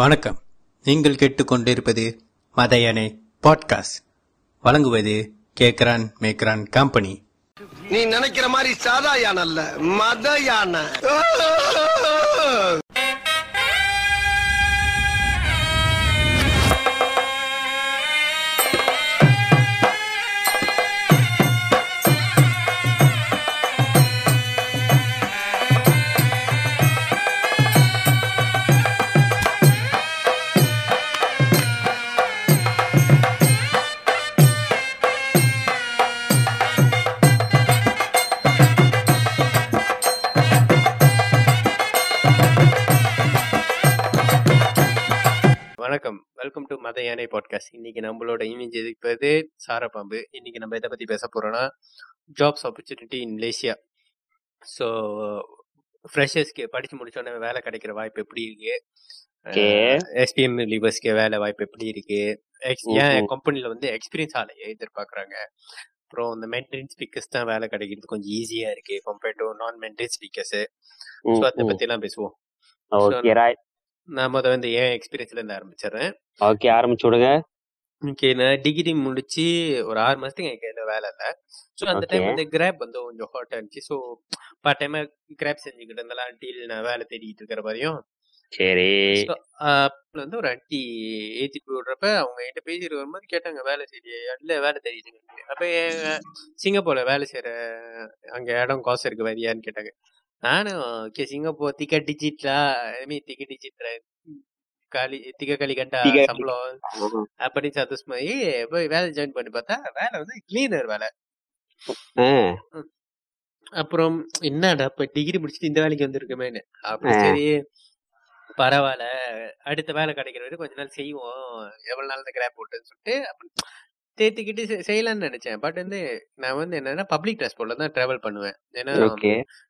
வணக்கம். நீங்கள் கேட்டுக்கொண்டிருப்பது மதையனை பாட்காஸ்ட் வழங்குவது கேக்ரான் மேக்ரான் கம்பெனி. நீ நினைக்கிற மாதிரி சாதா யானை அல்ல மத யானை வணக்கம். வெல்கம் டு மத யானை பாட்காஸ்ட் இன்னைக்கு நம்மளோட இமேஜ் எதிர்ப்பது சாரப்பாம்பு. இன்னைக்கு நம்ம எதை பத்தி பேச போறோம்னா jobs opportunity in Malaysia so ஃப்ரெஷர்ஸ்க்கு படிச்சு முடிச்சோடனே வேலை கிடைக்கிற வாய்ப்பு எப்படி இருக்கு. எஸ்பிஎம் லீவர்ஸ்க்கு வேலை வாய்ப்பு எப்படி இருக்கு? ஏன் ம்ஹும். கம்பெனில வந்து எக்ஸ்பீரியன்ஸ் ஆலையை எதிர்பார்க்கறாங்க அப்புறம் இந்த மெயின்டெயின் ஸ்பீக்கர்ஸ் தான் வேலை கிடைக்கிறது கொஞ்சம் ஈஸியா இருக்கு compared to non maintain speakers so அதை எல்லாம் பேசுவோம். ஓகே. ரைட் நான் முத வந்து ஏன் எக்ஸ்பீரியன்ஸ்ல இருந்து ஆரம்பிச்சிடுறேன் ஓகே ஆரம்பிச்சு விடுங்க. ஓகே நான் டிகிரி முடிச்சு ஒரு ஆறு மாசத்துக்கு என் கையில வேலை இல்லை. ஸோ அந்த டைம். வந்து கிராப் வந்து கொஞ்சம் ஹாட்டாக இருந்துச்சு. ஸோ பார்ட் டைமா கிராப் செஞ்சுக்கிட்டு இருந்தாலும் அன்டில் நான் வேலை தேடிட்டு இருக்கிற மாதிரியும். சரி. வந்து ஒரு அன்டி ஏற்றிட்டு விடுறப்ப அவங்க என்கிட்ட பேசிட்டு வரும்போது கேட்டாங்க வேலை செய்ய இல்லை வேலை இருக்கு அப்போ சிங்கப்பூர்ல வேலை செய்யற அங்க இடம் காசு இருக்கு வரியான்னு கேட்டாங்க. சிங்கப்பூர் திக்க டிஜிட்லா ஐ திக்க டிஜிட்ல காலி திக்க களி கண்டா திக. சம்பளம் அப்படின்னு சந்தோஷமாயி போய் வேலை ஜாயின் பண்ணி பார்த்தா வேலை வந்து கிளீனர் வேலை. அப்புறம் என்னடா இப்ப டிகிரி முடிச்சுட்டு இந்த வேலைக்கு வந்திருக்கமேன்னு. அப்படி. சரி பரவாயில்ல அடுத்த வேலை கிடைக்கிற வரைக்கும் கொஞ்ச நாள் செய்வோம். எவ்வளவு நாள் இந்த கிராப் போட்டுன்னு சொல்லிட்டு தேத்திக்கிட்டு செய்யலாம்னு நினைச்சேன். பட் வந்து நான் வந்து என்னன்னா பப்ளிக் டிரான்ஸ்போர்ட்ல தான் டிராவல் பண்ணுவேன். ஏன்னா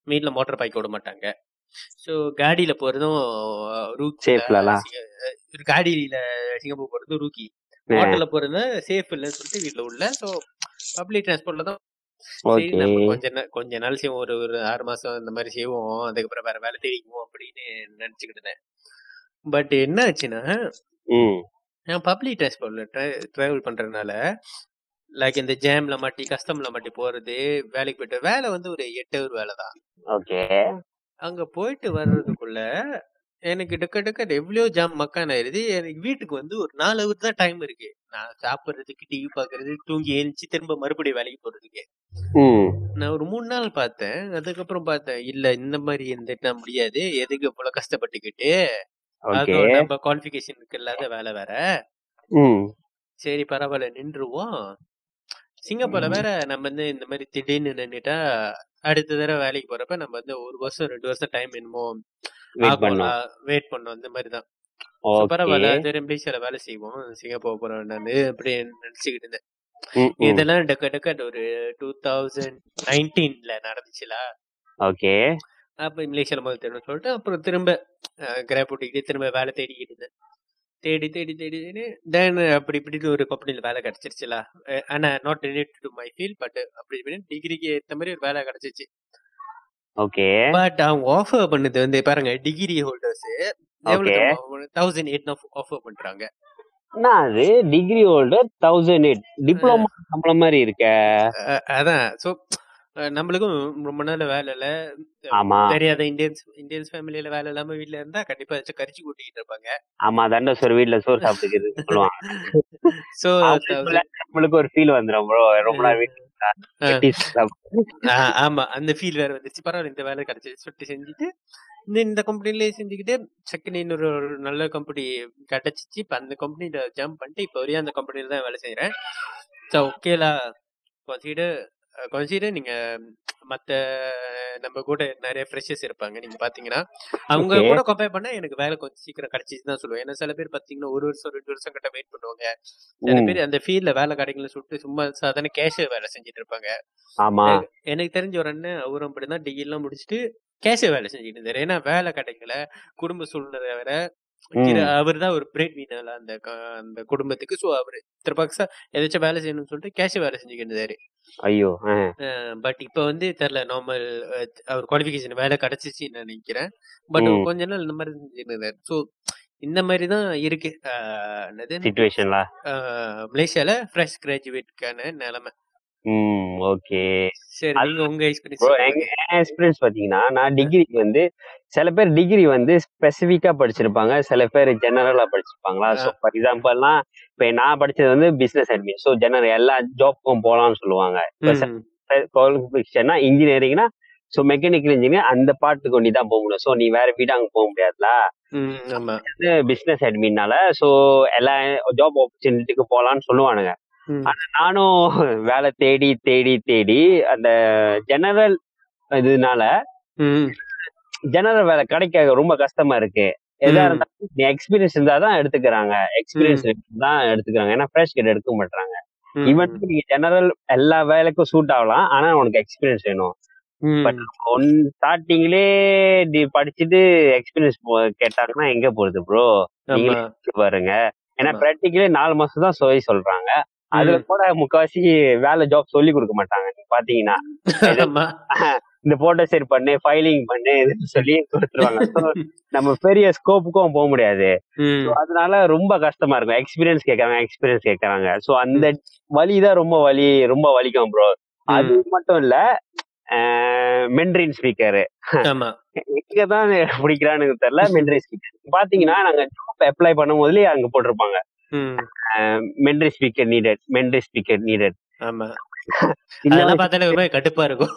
வீட்ல மோட்டார் பைக் விட மாட்டாங்க. ஸோ காடியில போறதும் சேஃப்லலாம் காடியில சிங்கப்பூர் போறதும் ரூக்கி. ஆ, ஹோட்டல்ல போறது சேஃப் இல்லைன்னு சொல்லிட்டு வீட்ல உள்ள. ஸோ பப்ளிக் டிரான்ஸ்போர்ட்ல தான் கொஞ்ச நாள் கொஞ்ச நாள் செய்வோம். ஒரு ஒரு ஆறு மாசம் இந்த மாதிரி செய்வோம். அதுக்கப்புறம் வேற வேலை தேடிக்குவோம் அப்படின்னு நினைச்சுக்கிட்டு பட் என்ன ஆச்சுன்னா நான் பப்ளிக் டிரான்ஸ்போர்ட்ல டிராவல் பண்றதுனால லைக் இந்த ஜேம்ல மாட்டி கஸ்டம்ல மாட்டி போறது வேலைக்கு போயிட்டு வேலை வந்து ஒரு எட்டு ஹவர் வேலை தான். ஓகே. அங்க போயிட்டு வர்றதுக்குள்ள எனக்கு டக்க டக்க எவ்வளோ ஜாம் மக்கான் ஆயிருது. எனக்கு வீட்டுக்கு வந்து ஒரு நாலு ஹவர் தான் டைம் இருக்கு. நான் சாப்பிட்றதுக்கு டிவி பாக்குறது தூங்கி எழுந்துச்சு திரும்ப மறுபடியும் வேலைக்கு போறதுக்கு. நான் ஒரு மூணு நாள் பார்த்தேன். அதுக்கப்புறம் பார்த்தேன் இல்ல இந்த மாதிரி இருந்துட்டா முடியாது. எதுக்கு இவ்வளவு கஷ்டப்பட்டுக்கிட்டு? அதுவும் நம்ம குவாலிஃபிகேஷனுக்கு இல்லாத வேலை வேற. ம். சரி பரவாயில்ல நின்றுவோம் சிங்கப்பூர்ல வேற நம்ம வந்து இந்த மாதிரி திடீர்னு நின்னுட்டா அடுத்த தடவை வேலைக்கு போறப்ப நம்ம வந்து ஒரு வருஷம் ரெண்டு வருஷம் டைம் என்னமோ வெயிட் பண்ணோம். வெயிட் பண்ணோம் அந்த மாதிரி தான். பரவாயில்ல அது மலேசியால வேலை செய்வோம். சிங்கப்பூர் போறோம் நான் அப்படி நினைச்சுக்கிட்டு இருந்தேன். இதெல்லாம் டக்க டக்க ஒரு டூ தௌசண்ட் நைன்டீன்ல நடந்துச்சுல. ஓகே. அப்ப மலேசியால முதல் தேடணும்னு சொல்லிட்டு அப்புறம் திரும்ப கிராப் ஓட்டிக்கிட்டு திரும்ப வேலை தேடிக்கிட்டு இருந்தேன். தேடி தேடி தேடி தேடி தென் அப்படி இப்படி ஒரு கம்பெனில வேலை கிடைச்சிருச்சுல. அஹ் ஆனா not related to my field but அப்படி இப்படி டிகிரிக்கு ஏத்த மாதிரி ஒரு வேலை கிடைச்சிச்சு. ஓகே பட் அவங்க ஆஃபர் பண்ணது வந்து பாருங்க degree holders thousand eight offer பண்றாங்க. அது? Degree holder thousand eight diploma சம்பளம் மாதிரி இருக்க. அதான். சோ நம்மளுக்கும் ரொம்ப நாள் வேலை இல்ல. ஆமா. தெரியாத இந்தியன்ஸ் இந்தியன்ஸ் ஃபேமிலியில வேலை இல்லாம வீட்ல இருந்தா கண்டிப்பா ஏதாச்சும் கரிச்சு கூட்டிட்டு இருப்பாங்க. ஆமா தண்ட சோறு வீட்ல சோறு சாப்பிட்டுக்கிறது சொல்லுவாங்க. சோ நம்மளுக்கு ஒரு ஃபீல் வந்துரும் ப்ரோ ரொம்ப நாள் சாப்பிட்டு. ஆமா அந்த ஃபீல் வேற வந்துச்சு. பரவாயில்ல இந்த வேலை கிடைச்சிச்சு சொல்லிட்டு செஞ்சுட்டு இந்த இந்த கம்பெனிலே செஞ்சுக்கிட்டு செகண்ட் இன்னொரு ஒரு நல்ல கம்பெனி கிடைச்சிச்சு. இப்ப அந்த கம்பெனில ஜம்ப் பண்ணிட்டு இப்ப வரையும் அந்த கம்பெனில தான் வேலை செய்யறேன் ஸோ ஓகேலா கன்சிடர் கன்சிடர் நீங்க மத்த நம்ம கூட நிறைய ஃப்ரெஷர்ஸ் இருப்பாங்க. நீங்க பாத்தீங்கன்னா அவங்க. கூட கம்பேர் பண்ணா எனக்கு வேலை கொஞ்சம் சீக்கிரம் கிடைச்சிச்சு தான் சொல்லுவேன். ஏன்னா சில பேர் பாத்தீங்கன்னா ஒரு வருஷம் ரெண்டு வருஷம் கிட்ட வெயிட் பண்ணுவாங்க. சில பேர் அந்த ஃபீல்ட்ல வேலை கிடைக்கலன்னு சொல்லிட்டு சும்மா சாதாரண கேஷ் வேலை செஞ்சுட்டு இருப்பாங்க. ஆமா. எனக்கு தெரிஞ்ச ஒரு அண்ணன் அவரும் அப்படிதான் டிகிரி எல்லாம் முடிச்சுட்டு கேஷ வேலை செஞ்சுட்டு இருந்தாரு. ஏன்னா வேலை கிடைக்கல. குடும்ப சூழ்நிலை வேற. அவர் தான் ஒரு பிரேட் வீணால அந்த அந்த குடும்பத்துக்கு. சோ அவரு திருப்பாக்ஸா ஏதாச்சும் வேலை செய்யணும்னு சொல்லிட்டு கேஷ வேலை செஞ்சுக்கிட்டு இருந்தாரு. ஐயோ பட் இப்ப வந்து தெரியல நார்மல் அவர் குவாலிஃபிகேஷன் வேலை கிடைச்சிச்சுன்னு நினைக்கிறேன். பட். கொஞ்ச நாள் இந்த மாதிரி இருந்தாரு. ஸோ இந்த மாதிரி தான் இருக்கு. சுச்சுவேஷன்ல மலேசியால ஃப்ரெஷ் கிராஜுவேட்கான நிலைமை. ம் ஓகே. சரி அது- உங்க எக்ஸ்பீரியன்ஸ் பாத்தீங்கன்னா நான் டிகிரிக்கு வந்து சில பேர் டிகிரி வந்து ஸ்பெசிஃபிக்கா படிச்சிருப்பாங்க சில பேர் ஜெனரலா படிச்சிருப்பாங்களா? ஸோ ஃபார் எக்ஸாம்பிள்னா இப்போ நான் படிச்சது வந்து பிசினஸ் அட்மின் ஸோ ஜெனரல் எல்லா ஜாப்க்கும் போகலாம்னு சொல்லுவாங்க. இன்ஜினியரிங்னா ஸோ மெக்கானிக்கல் இன்ஜினியர் அந்த பாட்டு கொண்டு தான் போக முடியும். ஸோ நீ வேற வீடு அங்கே போக முடியாதுல பிசினஸ் அட்மின்னால ஸோ எல்லா ஜாப் ஆப்பர்ச்சுனிட்டிக்கு போகலான்னு சொல்லுவானுங்க. ஆனா நானும் வேலை தேடி தேடி தேடி அந்த ஜெனரல் இதனால ஜெனரல் வேலை கிடைக்க ரொம்ப கஷ்டமா இருக்கு. எதா. இருந்தாலும் எக்ஸ்பீரியன்ஸ் இருந்தா தான் எடுத்துக்கிறாங்க. எக்ஸ்பீரியன்ஸ் தான் எடுத்துக்கிறாங்க. ஏன்னா ஃப்ரெஷ் கிட்ட எடுக்க மாட்டாங்க ஈவன் நீங்க ஜெனரல் எல்லா வேலைக்கும் சூட் ஆகலாம் ஆனா உனக்கு எக்ஸ்பீரியன்ஸ் வேணும். பட் ஒன் ஸ்டார்டிங்லே நீ படிச்சுட்டு எக்ஸ்பீரியன்ஸ் கேட்டாங்கன்னா எங்க போறது ப்ரோ நீங்களே பாருங்க. ஏன்னா. ப்ராக்டிக்கலே நாலு மாசம் தான் சொல்லி சொல்றாங்க. அதுல கூட முக்காவாசி வேலை ஜாப் சொல்லி கொடுக்க மாட்டாங்க நீங்க பாத்தீங்கன்னா. இந்த போட்டோ செட் பண்ணு ஃபைலிங் பண்ணு சொல்லி கொடுத்துருவாங்க. நம்ம பெரிய ஸ்கோப்புக்கும் போக முடியாது. அதனால ரொம்ப கஷ்டமா இருக்கும். எக்ஸ்பீரியன்ஸ் கேட்கறாங்க எக்ஸ்பீரியன்ஸ் கேட்கறாங்க. ஸோ அந்த வலி தான் ரொம்ப வலி ரொம்ப வலிக்கும் ப்ரோ அது மட்டும் இல்ல மென்ட்ரின் ஸ்பீக்கர் ஆமா. எங்க தான் பிடிக்கிறான்னு தெரியல மென்ட்ரி ஸ்பீக்கர் பாத்தீங்கன்னா நாங்க ஜாப் அப்ளை பண்ணும் போதுலயே அங்க போட்டிருப்பாங்க. ம், மென்ட்ரி ஸ்பீக்கர் நீடட் மென்ட்ரி ஸ்பீக்கர் நீடட் ஆமா. இந்த அதெல்லாம் பார்த்தாலே மாதிரி கடுப்பா இருக்கும்.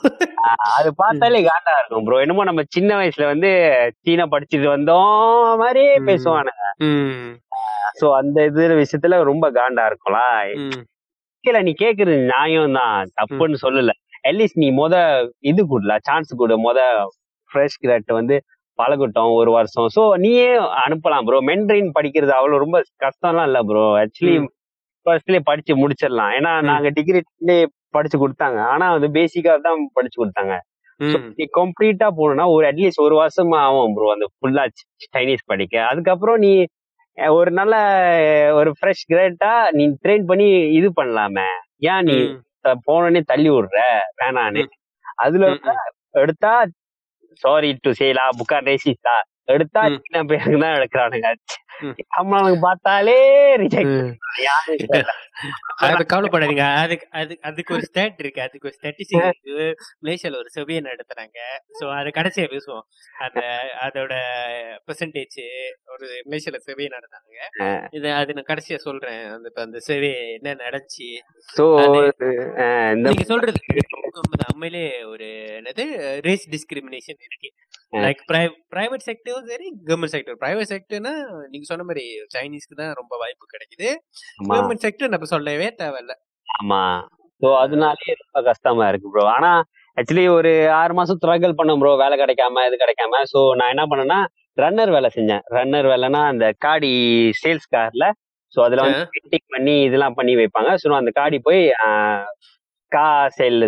அது பார்த்தாலே காண்டா இருக்கும் ப்ரோ என்னமோ நம்ம சின்ன வயசுல வந்து சீனா படிச்சுட்டு வந்தோம் மாதிரியே ம். பேசுவானுங்க. சோ அந்த இது விஷயத்துல ரொம்ப காண்டா இருக்கும்ல. இல்ல நீ கேக்குறது நியாயம் தான். தப்புன்னு சொல்லல. அட்லீஸ்ட் நீ முத இது கொடுல சான்ஸ் கொடு. முத ஃப்ரெஷ் கிராட் வந்து பழகட்டும் ஒரு வருஷம். சோ நீயே அனுப்பலாம் ப்ரோ மென்ட்ரின் படிக்கிறது அவ்வளவு ரொம்ப கஷ்டம்லாம் இல்ல ப்ரோ ஆக்சுவலி. ஃபர்ஸ்ட்லயே படிச்சு முடிச்சிடலாம். ஏன்னா ம். நாங்க டிகிரிலே படிச்சு கொடுத்தாங்க. ஆனா அது பேசிக்கா தான் படிச்சு கொடுத்தாங்க. நீ கம்ப்ளீட்டா போகணும்னா ஒரு அட்லீஸ்ட் ஒரு வருஷம் ஆகும் ப்ரோ அந்த ஃபுல்லா சைனீஸ் படிக்க. அதுக்கப்புறம் நீ ஒரு நல்ல ஒரு ஃப்ரெஷ் கிரேட்டா நீ ட்ரெயின் பண்ணி இது பண்ணலாமே. ஏன் நீ போனோடனே தள்ளி விடுற? வேணான்னு. அதுல ம், இருந்தா எடுத்தா சாரி டு சேலா புக்கா ரேசிஸ்டா எடுத்தா ம். சின்ன பேருக்கு தான் எடுக்கிறானுங்க. நம்மளுக்கு பார்த்தாலே. அது கவலைப்படாதீங்க. அதுக்கு அது அதுக்கு ஒரு ஸ்டாட் இருக்கு. அதுக்கு ஒரு ஸ்டாட்டிஸ்டிக் இருக்கு. மலேசியால ஒரு சர்வே நடத்துறாங்க சோ அது கடைசியா பேசுவோம். அந்த அதோட பெர்சன்டேஜ் ஒரு மலேசியால சர்வே நடத்தாங்க இது அது நான் கடைசியா சொல்றேன். அந்த அந்த சர்வே என்ன நடந்துச்சு? சோ நீங்க சொல்றது உண்மையிலே ஒரு என்னது ரேஸ் டிஸ்கிரிமினேஷன் இருக்கு. லைக் பிரைவேட் செக்டரும் சரி கவர்மெண்ட் செக்டர் பிரைவேட் செக்டர்னா நீங்க சொன்ன மாதிரி சைனீஸ்க்கு தான் ரொம்ப வாய்ப்பு கிடைக்குது. கவர்மெண்ட் செக்டர் நம்ம சொல்லவே தேவையில்ல. ஆமா. சோ அதனாலே ரொம்ப கஷ்டமா இருக்கு ப்ரோ ஆனா ஆக்சுவலி ஒரு ஆறு மாசம் ஸ்ட்ரகிள் பண்ணேன் ப்ரோ வேலை கிடைக்காம இது கிடைக்காம. சோ நான் என்ன பண்ணேன்னா ரன்னர் வேலை செஞ்சேன். ரன்னர் வேலைன்னா அந்த காடி சேல்ஸ் கார்ல சோ அதுல வந்து பெயிண்டிங் பண்ணி இதெல்லாம் பண்ணி வைப்பாங்க. சோ அந்த காடி போய் கா சேல்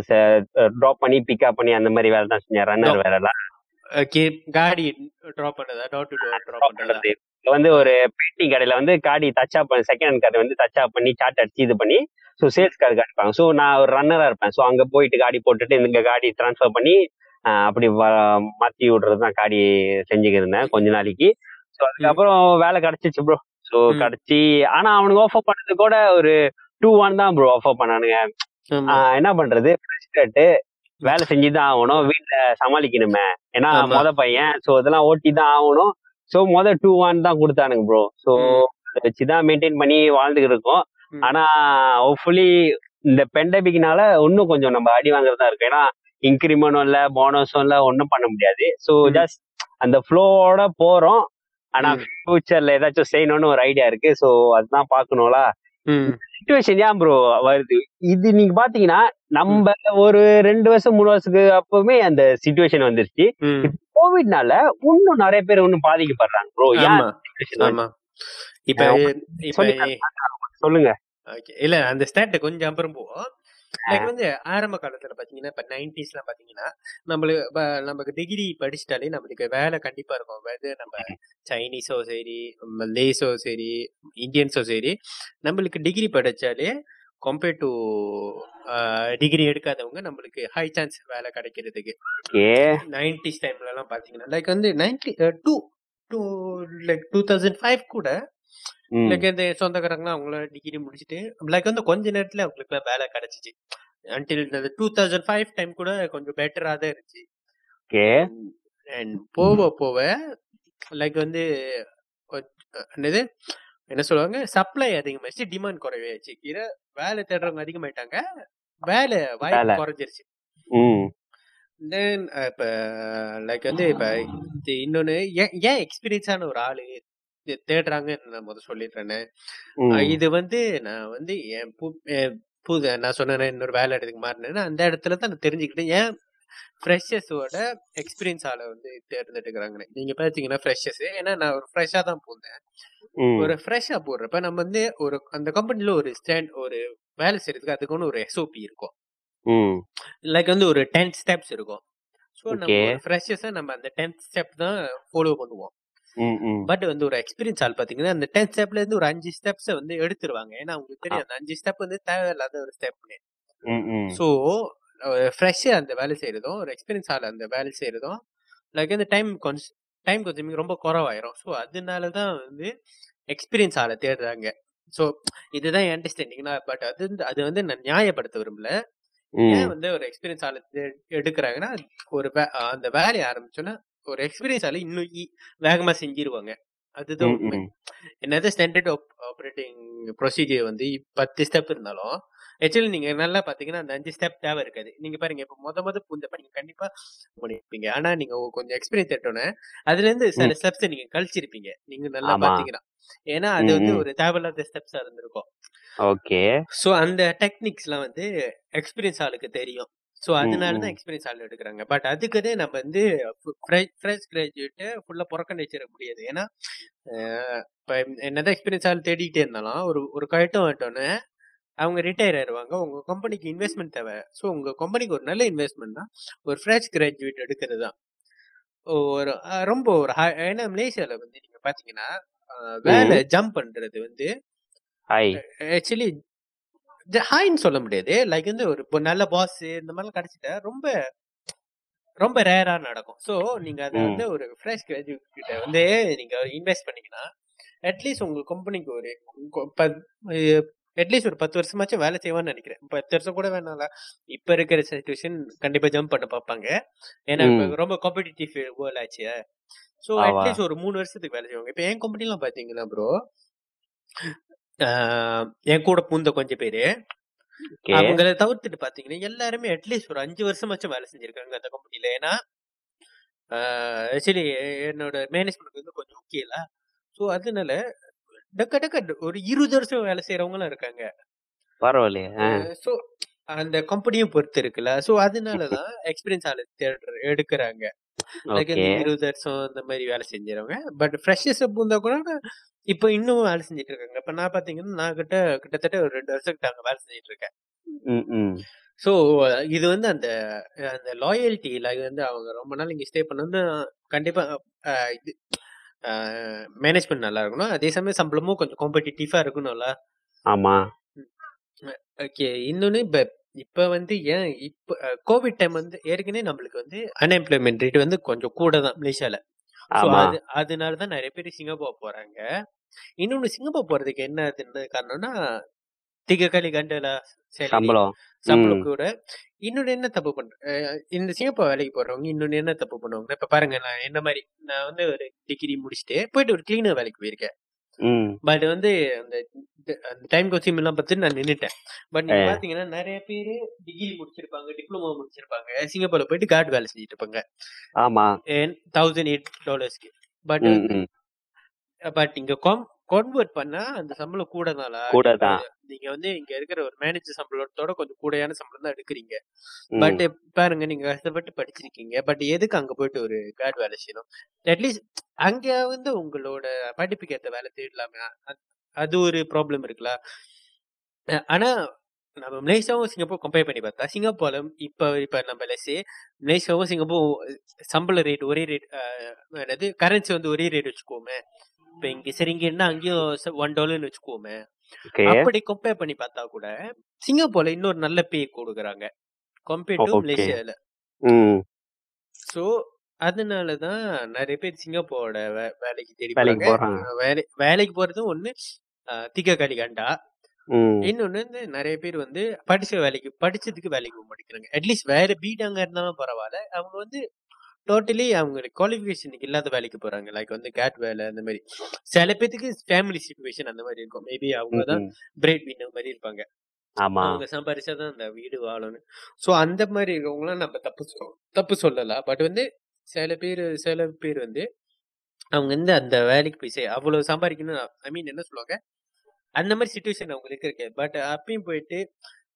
ட்ராப் பண்ணி பிக்கப் பண்ணி அந்த மாதிரி வேலை தான் செஞ்சேன் ரன்னர் வேலைலாம். காடி டிராப் பண்ணதா? டோர் டு டோர் டிராப் பண்றதா? வந்து ஒரு பெயிண்டிங் கடையில வந்து காடி தச்சா பண்ணி செகண்ட் ஹேண்ட் கார்டு வந்து தச்சா பண்ணி சாட் அடிச்சு இது பண்ணி ஸோ சேல்ஸ் கார்டு காட்டிப்பாங்க ஸோ நான் ஒரு ரன்னரா இருப்பேன். ஸோ அங்க போயிட்டு காடி போட்டுட்டு இந்த காடி ட்ரான்ஸ்ஃபர் பண்ணி அப்படி மாத்தி விடுறது தான் காடி செஞ்சுக்கிட்டு இருந்தேன் கொஞ்ச நாளைக்கு. ஸோ அதுக்கப்புறம் வேலை கிடைச்சிச்சு ப்ரோ ஸோ. கிடைச்சி ஆனா அவனுக்கு ஆஃபர் பண்ணது கூட ஒரு டூ ஒன் தான் ப்ரோ ஆஃபர் பண்ணானுங்க. என்ன பண்றது? கட்டு வேலை செஞ்சுதான் ஆகணும் வீட்டுல சமாளிக்கணுமே ஏன்னா. மொத பையன் சோ இதெல்லாம் ஓட்டி தான் ஆகணும் சோ மொத டூ ஒன் தான் கொடுத்தானுங்க ப்ரோ சோ. அதை வச்சுதான் மெயின்டைன் பண்ணி வாழ்ந்துகிட்டு இருக்கோம். ஆனா ஹோப்ஃபுல்லி இந்த பெண்டமிக்னால இன்னும் கொஞ்சம் நம்ம அடி வாங்குறதா இருக்கு ஏன்னா இன்க்ரிமெண்ட்டும் இல்ல போனஸும் இல்ல ஒன்றும் பண்ண முடியாது ஸோ ம். ஜஸ்ட் அந்த ஃப்ளோவோட போறோம் ஆனா. ஃபியூச்சர்ல ஏதாச்சும் செய்யணும்னு ஒரு ஐடியா இருக்கு ஸோ அதுதான் பார்க்கணும்ல ம். சுச்சுவேஷன் ஏன் ப்ரோ வருது? இது நீங்க பாத்தீங்கன்னா நம்ம ஒரு ரெண்டு வருஷம் மூணு வருஷத்துக்கு அப்பவுமே அந்த சுச்சுவேஷன் வந்துருச்சு. கோவிட்னால இன்னும் நிறைய பேர் இன்னும் பாதிக்கப்படுறாங்க ப்ரோ ஏன் இப்ப இப்ப சொல்லி சொல்லுங்க. இல்ல அந்த ஸ்டாட் கொஞ்சம் அப்புறம் போவோம். லைக் வந்து ஆரம்ப காலத்துல பாத்தீங்கன்னா இப்ப நைன்டிஸ்ல பாத்தீங்கன்னா நம்மளுக்கு நமக்கு டிகிரி படிச்சிட்டாலே நம்மளுக்கு வேலை கண்டிப்பா இருக்கும். அது நம்ம சைனீஸோ சரி மலேஸோ சரி இந்தியன்ஸோ சரி நம்மளுக்கு டிகிரி படிச்சாலே கம்பேர்ட் டு டிகிரி எடுக்காதவங்க நம்மளுக்கு ஹை சான்ஸ் வேலை கிடைக்கிறதுக்கு. நைன்டிஸ் டைம்ல எல்லாம் பாத்தீங்கன்னா லைக் வந்து ninety two two like two thousand five கூட லைக் இந்த சொந்தக்காரங்களாம் அவங்கள டிகிரி முடிச்சுட்டு லைக் வந்து கொஞ்ச நேரத்துல அவங்களுக்கு வேலை கிடைச்சிச்சு. Until two thousand five time கூட கொஞ்சம் பெட்டரா தான் இருந்துச்சு. ஓகே. அண்ட் போக போக லைக் வந்து என்னது? என்ன சொல்லுவாங்க? சப்ளை அதிகமாச்சு டிமாண்ட் குறைவாச்சு இதை வேலை தேடுறவங்க அதிகமாயிட்டாங்க வேலை. வாய்ப்பு குறைஞ்சிருச்சு. தென் இப்ப லைக் வந்து இப்ப இது இன்னொன்னு ஏன் ஏன் எக்ஸ்பீரியன்ஸான ஒரு ஆளு தேடுறாங்கன்னு நான் முதல்ல சொல்லிடுறேன்னு இது வந்து நான் வந்து என் புது நான் சொன்னேன் இன்னொரு வேலை இடத்துக்கு மாறினேன்னா அந்த இடத்துல தான் நான் தெரிஞ்சுக்கிட்டேன். ஏன்? ஃப்ரெஷர்ஸோட எக்ஸ்பீரியன்ஸ் ஆளை வந்து தேர்ந்தெடுக்கிறாங்க நீங்க பாத்தீங்கன்னா ஃப்ரெஷர்ஸ் ஏன்னா நான் ஒரு ஃப்ரெஷ்ஷா தான் போனேன் ம். ஒரு ஃப்ரெஷ்ஷா போடுறப்ப நம்ம வந்து ஒரு அந்த கம்பெனில ஒரு ஸ்டாண்ட் ஒரு வேலை செய்யறதுக்கு அதுக்கு ஒரு எஸ்ஓபி இருக்கும். லைக் வந்து ஒரு டென் ஸ்டெப்ஸ் இருக்கும். ஸோ நம்ம ஃப்ரெஷர்ஸா நம்ம அந்த டென்த் ஸ்டெப் தான் ஃபாலோ பண்ணுவோம். பட் வந்து ஒரு எக்ஸ்பீரியன்ஸ் ஆள் பாத்தீங்கன்னா அந்த டென்த் ஸ்டெப்ல இருந்து ஒரு அஞ்சு ஸ்டெப்ஸை வந்து எடுத்துருவாங்க. ஏன்னா அவங்களுக்கு தெரியும் அந்த அஞ்சு ஸ்டெப் வந்து தேவையில்லாத ஒரு ஸ்டெப்னு ம் ம். ஸோ ஃப்ரெஷ்ஷு அந்த வேலை செய்யறதும் ஒரு எக்ஸ்பீரியன்ஸ் ஆள் அந்த வேலை செய்யறதும் லைக் அந்த டைம் கொஞ்சம் டைம் கொஞ்சம் ரொம்ப குறவாயிரும். ஸோ அதனால தான் வந்து எக்ஸ்பீரியன்ஸ் ஆளை தேடுறாங்க. ஸோ இதுதான் அண்டர்ஸ்டாண்டிங்னா பட் அது வந்து அது வந்து நான் நியாயப்படுத்த விரும்பல. ஏன் வந்து ஒரு எக்ஸ்பீரியன்ஸ் ஆளை எடுக்கிறாங்கன்னா ஒரு அந்த வேலையை ஆரம்பிச்சோன்னா ஒரு எக்ஸ்பீரியன்ஸ் ஆளை இன்னும் வேகமா செஞ்சிருவாங்க. அதுதான் உண்மை. என்னதான் ஸ்டாண்டர்ட் ஆப்ரேட்டிங் ப்ரொசீஜர் வந்து பத்து ஸ்டெப் இருந்தாலும் ஆக்சுவலி நீங்க நல்லா பாத்தீங்கன்னா அந்த அஞ்சு ஸ்டெப் தேவை இருக்காது. நீங்க பாருங்க இப்ப முத முத புந்தப்ப நீங்க கண்டிப்பா பண்ணிருப்பீங்க. ஆனா நீங்க கொஞ்சம் எக்ஸ்பீரியன்ஸ் எடுத்தோன்னே அதுல இருந்து சில ஸ்டெப்ஸ் நீங்க கழிச்சிருப்பீங்க. நீங்க நல்லா. பாத்தீங்கன்னா. ஏன்னா அது வந்து. ஒரு தேவையில்லாத ஸ்டெப்ஸா இருந்திருக்கும். ஓகே. சோ அந்த டெக்னிக்ஸ்லாம் வந்து எக்ஸ்பீரியன்ஸ் ஆளுக்கு தெரியும். சோ அதனால. தான் எக்ஸ்பீரியன்ஸ் ஆள் எடுக்கிறாங்க. பட் அதுக்குதே நம்ம வந்து ஃப்ரெஷ் கிராஜுவேட் ஃபுல்லா புறக்கணிச்சிட முடியாது. ஏன்னா இப்ப என்னதான் எக்ஸ்பீரியன்ஸ் ஆள் தேடிட்டே இருந்தாலும் ஒரு ஒரு கட்டம் வந்துட்டோன்னே அவங்க ரிட்டையர் ஆயிடுவாங்க உங்க கம்பெனிக்கு இன்வெஸ்ட்மெண்ட் தேவை. ஸோ உங்க கம்பெனிக்கு ஒரு நல்ல இன்வெஸ்ட்மெண்ட்னா ஒரு ஃப்ரெஷ் கிராஜுவேட் எடுக்கிறது தான். ஒரு ரொம்ப ஒரு ஏன்னா மலேசியால வந்து நீங்க பாத்தீங்கன்னா அஹ், வேலை ஜம்ப் பண்றது வந்து ஆக்சுவலி ஹாய்ன்னு சொல்ல முடியாது. லைக் வந்து ஒரு இப்போ நல்ல பாஸ் இந்த மாதிரிலாம் கிடைச்சிட்டா ரொம்ப ரொம்ப ரேரா நடக்கும். ஸோ நீங்க அதை. வந்து ஒரு ஃப்ரெஷ் கிராஜுவேட் கிட்ட வந்து நீங்க இன்வெஸ்ட் பண்ணீங்கன்னா அட்லீஸ்ட் உங்க கம்பெனிக்கு ஒரு அட்லீஸ்ட் ஒரு பத்து வருஷமாச்சும் வேலை செய்வான்னு நினைக்கிறேன். பத்து வருஷம் கூட வேணாம்ல. இப்ப இருக்கிற சுச்சுவேஷன் கண்டிப்பா ஜம்ப் பண்ண பார்ப்பாங்க. ஏன்னா. ரொம்ப காம்படிட்டிவ் வேர்ல்ட் ஆச்சு. ஸோ. அட்லீஸ்ட் ஒரு மூணு வருஷத்துக்கு வேலை செய்வாங்க. இப்போ என் கம்பெனிலாம் பாத்தீங்கன்னா ப்ரோ என் கூட பூந்த கொஞ்சம் பேரு. அவங்கள தவிர்த்துட்டு பாத்தீங்கன்னா எல்லாருமே அட்லீஸ்ட் ஒரு அஞ்சு வருஷமாச்சும் வேலை செஞ்சிருக்காங்க அந்த கம்பெனில ஏன்னா ஆக்சுவலி என்னோட மேனேஜ்மெண்ட் வந்து கொஞ்சம் ஓகே இல்ல ஸோ அதனால டக்க டக்க ஒரு இருபது வருஷம் வேலை செய்யறவங்களும் இருக்காங்க. பரவாயில்லையே. ஸோ அந்த கம்பெனியும் பொறுத்து இருக்குல்ல. ஸோ அதனாலதான் எக்ஸ்பீரியன்ஸ் ஆளு எடுக்கிறாங்க. இருபது வருஷம் இந்த மாதிரி வேலை செஞ்சவங்க. பட் ஃப்ரெஷர்ஸ் பூந்தா கூட இப்போ இன்னும் வேலை செஞ்சுட்டு இருக்காங்க இப்ப நான் பாத்தீங்கன்னா நான் கிட்ட கிட்டத்தட்ட ஒரு ரெண்டு வருஷம் கிட்ட அங்க வேலை செஞ்சுட்டு இருக்கேன் ஸோ இது வந்து அந்த அந்த லாயல்ட்டி இது வந்து அவங்க ரொம்ப நாள் இங்க ஸ்டே பண்ணது கண்டிப்பா இது மேனேஜ்மெண்ட் நல்லா இருக்கணும். அதே சமயம் சம்பளமும் கொஞ்சம் காம்படிட்டிவா இருக்கணும்ல. ஆமா. ஓகே. இன்னொன்னு இப்ப இப்ப வந்து ஏன் இப்ப கோவிட் டைம் வந்து ஏற்கனவே நம்மளுக்கு வந்து அன்எம்ப்ளாய்மெண்ட் ரேட் வந்து கொஞ்சம் கூட தான் மலேசியால. ஸோ ஆமா. அது அதனால தான் நிறைய பேர் சிங்கப்பூர் போறாங்க. இன்னொன்னு சிங்கப்பூர் போறதுக்கு என்ன காரணம்னா திககளி கண்டல சம்பளம். சம்பளம். கூட. இன்னொன்னு என்ன தப்பு பண்ற இந்த சிங்கப்பூர் வேலைக்கு போறவங்க இன்னொன்னு என்ன தப்பு பண்ணுவாங்க இப்ப பாருங்க நான் என்ன மாதிரி நான் வந்து ஒரு டிகிரி முடிச்சுட்டு போயிட்டு ஒரு கிளீனர் வேலைக்கு போயிருக்கேன். பட் வந்து அந்த அந்த டைம் கோச்சிங் எல்லாம் பார்த்து நான் நின்னுட்டேன். பட் நீங்க. பாத்தீங்கன்னா நிறைய பேர் டிகிரி முடிச்சிருப்பாங்க டிப்ளமோ முடிச்சிருப்பாங்க சிங்கப்பூர்ல போயிட்டு கார்டு வேலை செஞ்சுட்டு இருப்பாங்க. ஆமா. தௌசண்ட் எயிட் டாலர்ஸ்க்கு பட் பட் இங்க கன்வெர்ட் பண்ணா அந்த சம்பளம் கூட தான் கூட தான். நீங்க வந்து இங்க இருக்கிற ஒரு மேனேஜர் சம்பளத்தோட கொஞ்சம் கூடையான சம்பளம் தான் எடுக்கிறீங்க. பட் பாருங்க நீங்க கஷ்டப்பட்டு படிச்சிருக்கீங்க. பட் எதுக்கு அங்க போயிட்டு ஒரு கார்டு வேலை செய்யணும்? அட்லீஸ்ட் அங்க வந்து உங்களோட படிப்புக்கு ஏத்த வேலை தேடலாமே. அது ஒரு ப்ராப்ளம் இருக்குல்ல? ஆனா நம்ம மலேசியாவும் சிங்கப்பூர் கம்பேர் பண்ணி பார்த்தா சிங்கப்பூர்ல இப்ப இப்ப நம்ம லெஸ்ஸே மலேசியாவும் சிங்கப்பூர் சம்பள ரேட் ஒரே ரேட் என்னது கரன்சி வந்து ஒரே ரேட் வச்சுக்கோமே. இப்ப இங்க சரிங்கன்னா அங்கேயும் ஒன் டாலர்னு வச்சுக்கோமே. அப்படி கம்பேர் பண்ணி பார்த்தா கூட சிங்கப்பூர்ல இன்னொரு நல்ல பே கொடுக்குறாங்க. Compare to. மலேசியால. ஸோ அதனாலதான் நிறைய பேர் சிங்கப்பூரோட வேலைக்கு தேடி போறாங்க. போறாங்க. வேலை வேலைக்கு போறது ஒண்ணு திக்க களி கண்டா. இன்னொன்னு வந்து நிறைய பேர் வந்து படிச்ச வேலைக்கு படிச்சதுக்கு வேலைக்கு போக மாட்டேங்கிறாங்க. அட்லீஸ்ட் வேற பீடாங்க இருந்தாலும் பரவாயில்ல. அவங்க வந்து டோட்டலி அவங்களுக்கு குவாலிஃபிகேஷனுக்கு இல்லாத வேலைக்கு போறாங்க. லைக் வந்து கேட் வேலை அந்த மாதிரி. சில பேத்துக்கு ஃபேமிலி சுச்சுவேஷன் அந்த மாதிரி இருக்கும். மேபி அவங்க தான். பிரேட் வின்னர் மாதிரி இருப்பாங்க. ஆமா. அவங்க சம்பாரிச்சாதான் அந்த வீடு வாழணும் ஸோ அந்த மாதிரி இருக்கவங்களாம் நம்ம தப்பு தப்பு சொல்லலாம் பட் வந்து சில பேர் சில பேர் வந்து அவங்க வந்து அந்த வேலைக்கு போய் செய் அவ்வளவு சம்பாதிக்கணும். ஐ மீன் என்ன சொல்லுவாங்க? அந்த மாதிரி சுச்சுவேஷன் அவங்களுக்கு இருக்கு. பட் அப்பயும் போயிட்டு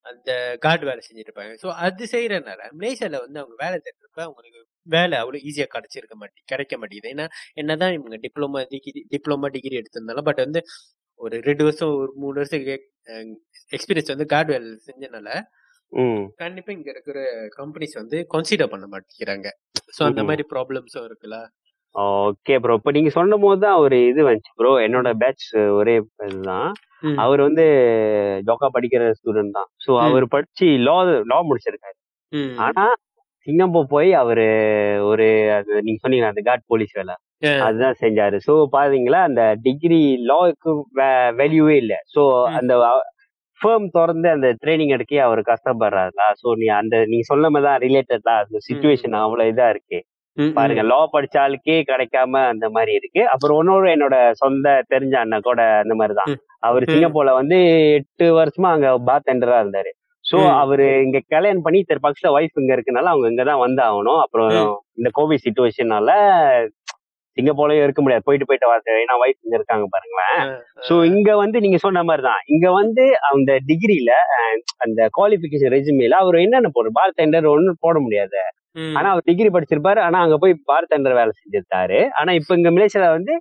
அந்த கார்டு வேலை செஞ்சுட்டு இருப்பாங்க. ஸோ அது செய்யறதுனால மலேசியால வந்து அவங்க வேலை தேடுறப்ப அவங்களுக்கு வேலை அவ்வளோ ஈஸியாக கிடைச்சிருக்க மாட்டேங்குது கிடைக்க மாட்டேங்குது. ஏன்னா என்னதான் இவங்க டிப்ளமா டிகிரி டிப்ளமா டிகிரி எடுத்திருந்தாலும் பட் வந்து ஒரு ரெண்டு வருஷம் ஒரு மூணு வருஷம் எக்ஸ்பீரியன்ஸ் வந்து கார்டு வேலை செஞ்சனால ம். கண்டிப்பா இங்க இருக்கிற கம்பெனிஸ் வந்து கன்சிடர் பண்ண மாட்டேங்கிறாங்க. ஸோ அந்த. மாதிரி ப்ராப்ளம்ஸும் இருக்குல்ல? ஓகே ப்ரோ இப்போ நீங்க சொன்னும் போது தான் ஒரு இது வந்துச்சு ப்ரோ என்னோட பேட்ச் ஒரே இதுதான். அவர் வந்து ஜோக்கா படிக்கிற ஸ்டூடெண்ட் தான். ஸோ. அவர் படிச்சு லா லா முடிச்சிருக்காரு. ஆனா சிங்கப்பூர் போய் அவரு ஒரு அது நீங்க சொன்னீங்க அந்த காட் போலீஸ் வேலை. அதுதான் செஞ்சாரு ஸோ பாத்தீங்களா அந்த டிகிரி லாக்கு வேல்யூவே இல்லை ஸோ. அந்த ஃபேம் திறந்து அந்த ட்ரைனிங் எடுக்க அவர் கஷ்டப்படுறாருல ஸோ நீ அந்த நீங்க சொன்ன மாதிரி தான் ரிலேட்டட் தான் அந்த சுச்சுவேஷன் அவ்வளவு இதா இருக்கு. பாருங்க லா படிச்ச ஆளுக்கே கிடைக்காம அந்த மாதிரி இருக்கு அப்புறம் இன்னொரு என்னோட சொந்த தெரிஞ்ச அண்ணன் கூட அந்த மாதிரி தான் ம். அவர். சிங்கப்பூர்ல வந்து எட்டு வருஷமா அங்க பாத் டெண்டரா இருந்தாரு சோ. அவரு இங்க கல்யாணம் பண்ணி தெரு பக்கத்துல ஒய்ஃப் இங்க இருக்கனால அவங்க இங்கதான் வந்து ஆகணும் அப்புறம். இந்த கோவிட் சுச்சுவேஷனால சிங்கப்பூர்லயும் இருக்க முடியாது. போயிட்டு போயிட்டு வர ஏன்னா ஒய்ஃப் இங்க இருக்காங்க பாருங்களேன். சோ இங்க வந்து நீங்க சொன்ன மாதிரி தான். இங்க வந்து அந்த டிகிரில அந்த குவாலிஃபிகேஷன் ரெஜிமேல அவர் என்னென்ன போடுற பார் டெண்டர் ஒன்னும் போட முடியாது. ஆனா அவர் டிகிரி படிச்சிருப்பாரு. ஆனா அங்க போய் பார் டெண்டர் வேலை செஞ்சிருக்காரு. ஆனா இப்ப இங்க மலேசியால வந்து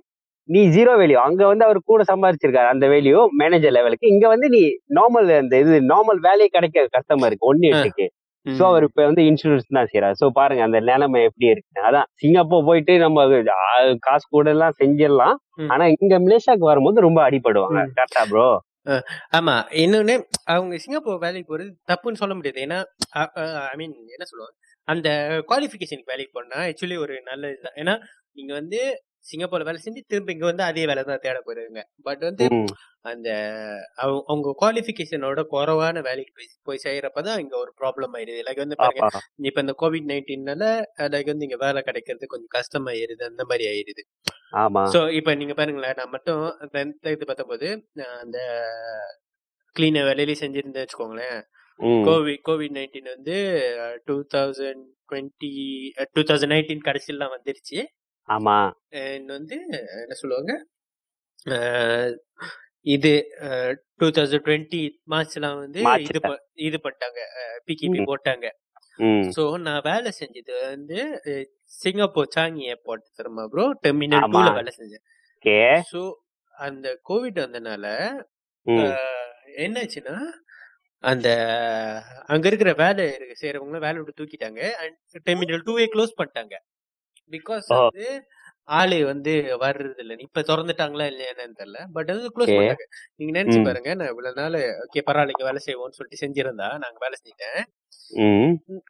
நீ ஜீரோ வேல்யூ அங்க வந்து அவர் கூட சம்பாதிச்சிருக்காரு அந்த வேல்யூ மேனேஜர் லெவலுக்கு இங்க வந்து நீ நார்மல் அந்த இது நார்மல் வேலையே கிடைக்க கஷ்டமா இருக்கு ஒன்னு எட்டுக்கு. சோ அவர் இப்ப வந்து இன்சூரன்ஸ் தான் செய்யறாரு சோ பாருங்க அந்த நிலைமை எப்படி இருக்கு அதான் சிங்கப்பூர் போயிட்டு நம்ம காசு கூட எல்லாம் செஞ்சிடலாம். ஆனா இங்க மலேசியாக்கு வரும்போது ரொம்ப அடிபடுவாங்க. கரெக்டா ப்ரோ ஆமா. இன்னொன்னு அவங்க சிங்கப்பூர் வேலைக்கு போறது தப்புன்னு சொல்ல முடியாது. ஏன்னா ஐ மீன் என்ன சொல்லுவாங்க? அந்த குவாலிஃபிகேஷனுக்கு வேலைக்கு போனா ஆக்சுவலி ஒரு நல்ல இதுதான் ஏன்னா நீங்க வந்து சிங்கப்பூர்ல வேலை செஞ்சு திரும்ப இங்க வந்து அதே வேலை தான் தேட போயிருங்க பட் வந்து அந்த அவங்க குவாலிஃபிகேஷனோட குறைவான வேலைக்கு போய் போய் செய்யறப்பதான் இங்க ஒரு ப்ராப்ளம் ஆயிடுது. லைக் வந்து பாருங்க இப்ப இந்த கோவிட் நைன்டீன்னால லைக் வந்து இங்க வேலை கிடைக்கிறது கொஞ்சம் கஷ்டமாயிருது அந்த மாதிரி ஆயிருது ஆமா. சோ இப்ப நீங்க பாருங்களேன் நான் மட்டும் பத்தொன்பது நான் அந்த கிளீன வேலையிலேயே செஞ்சிருந்தேன் வச்சுக்கோங்களேன். கோவிட் கோவிட் நைன்டீன் வந்து two thousand twenty two thousand nineteen கடைசியெல்லாம் வந்துருச்சு. ஆமா. அண்ட் வந்து என்ன சொல்லுவாங்க? இது டூ தௌசண்ட் டுவெண்ட்டி மார்ச்லாம் வந்து. இது இது பண்ணிட்டாங்க பிகிபி. போட்டாங்க. சோ நான் வேலை செஞ்சது வந்து சிங்கப்பூர் சாங்கி ஏர்போர்ட் தெரியுமா ப்ரோ டெர்மினல். டூல வேலை செஞ்சேன். சோ அந்த கோவிட் வந்தனால என்னாச்சுன்னா அந்த அங்க இருக்கிற வேலை செய்யறவங்க வேலை விட்டு தூக்கிட்டாங்க. அண்ட் டெர்மினல் டூவே க்ளோஸ் பண்ணிட்டாங்க. பிகாஸ். வந்து ஆளு வந்து வர்றது இல்ல இப்ப திறந்துட்டாங்களா இல்லையான்னு தெரியல. பட் வந்து க்ளோஸ். பண்ணிட்டாங்க நீங்க நினைச்சு. பாருங்க. நான் இவ்வளவு நாள் ஓகே பரவாயில்ல இங்க வேலை செய்வோம்னு சொல்லிட்டு செஞ்சிருந்தா நாங்க வேலை செஞ்சிட்டேன்.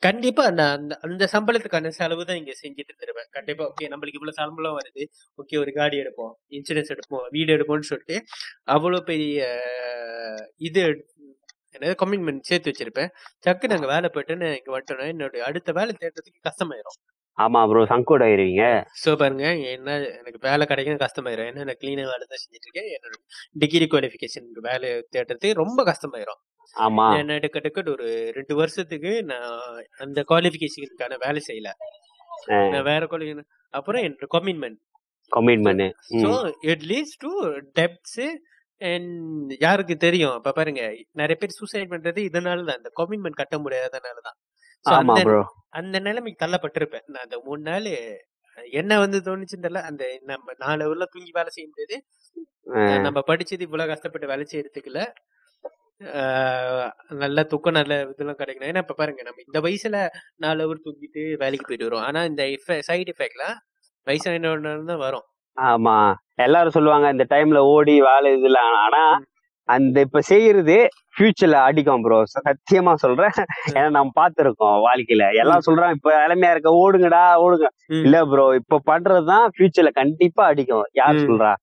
கண்டிப்பா நான் அந்த அந்த சம்பளத்துக்கான செலவு தான் இங்க செஞ்சுட்டு தருவேன். கண்டிப்பா ஓகே நம்மளுக்கு இவ்வளவு சம்பளம் வருது. ஓகே ஒரு காடி எடுப்போம். இன்சூரன்ஸ் எடுப்போம். வீடு எடுப்போம்னு சொல்லிட்டு அவ்வளவு பெரிய இது என்னது கமிட்மெண்ட் சேர்த்து வச்சிருப்பேன். டக்கு நாங்க வேலை போயிட்டு இங்க வந்துட்டோம்னா என்னோட அடுத்த வேலை தேடுறதுக்கு கஷ்டமாயிரும். ஆமா ப்ரோ சங்கோட ஆயிருவீங்க. சோ பாருங்க என்ன எனக்கு வேலை கிடைக்கும் கஷ்டமாயிரும். ஏன்னா நான் கிளீனா வேலை தான் செஞ்சுட்டு இருக்கேன் என்னோட டிகிரி குவாலிஃபிகேஷனுக்கு வேலை தேடுறது ரொம்ப கஷ்டமாயிரும். ஆமா. என்ன எடுக்க ஒரு ரெண்டு வருஷத்துக்கு நான் அந்த குவாலிஃபிகேஷனுக்கான வேலை செய்யல. நான் வேற குவாலிஃபிகேஷன் அப்புறம் என்னோட commitment commitment so it leads to debts and யாருக்கு தெரியும்? இப்ப பாருங்க நிறைய பேர் சூசைட் பண்றது இதனால தான் அந்த கமிட்மெண்ட் கட்ட முடியாதனால தான் ஆமா அந்த ப்ரோ அந்த நிலைமைக்கு தள்ளப்பட்டிருப்பேன். நான் அந்த மூணு நாள் என்ன வந்து தோணுச்சுன்னு தெரியல. அந்த நம்ம நாலு ஊர்ல தூங்கி வேலை செய்யும் போது நம்ம படிச்சது இவ்வளவு கஷ்டப்பட்டு வேலை செய்யறதுக்குள்ள ஆஹ் நல்ல தூக்கம் நல்ல இதெல்லாம் கிடைக்கணும். ஏன்னா இப்ப பாருங்க நம்ம இந்த வயசுல நாலு ஹவர் தூங்கிட்டு வேலைக்கு போயிட்டு வரோம் ஆனா இந்த சைடு எஃபெக்ட்லாம் வயசான தான் வரும். ஆமா. எல்லாரும் சொல்லுவாங்க இந்த டைம்ல ஓடி வேலை இதுல ஆனா அந்த இப்ப செய்யறது ஃபியூச்சர்ல அடிக்கும் ப்ரோ சத்தியமா சொல்றேன். ஏன்னா நம்ம பார்த்திருக்கோம் வாழ்க்கையில. எல்லாம் சொல்றாங்க இப்ப இளமையா இருக்க ஓடுங்கடா ஓடுங்க. இல்ல ப்ரோ இப்ப பண்றதுதான் ஃபியூச்சர்ல கண்டிப்பா அடிக்கும். யார். சொல்றா?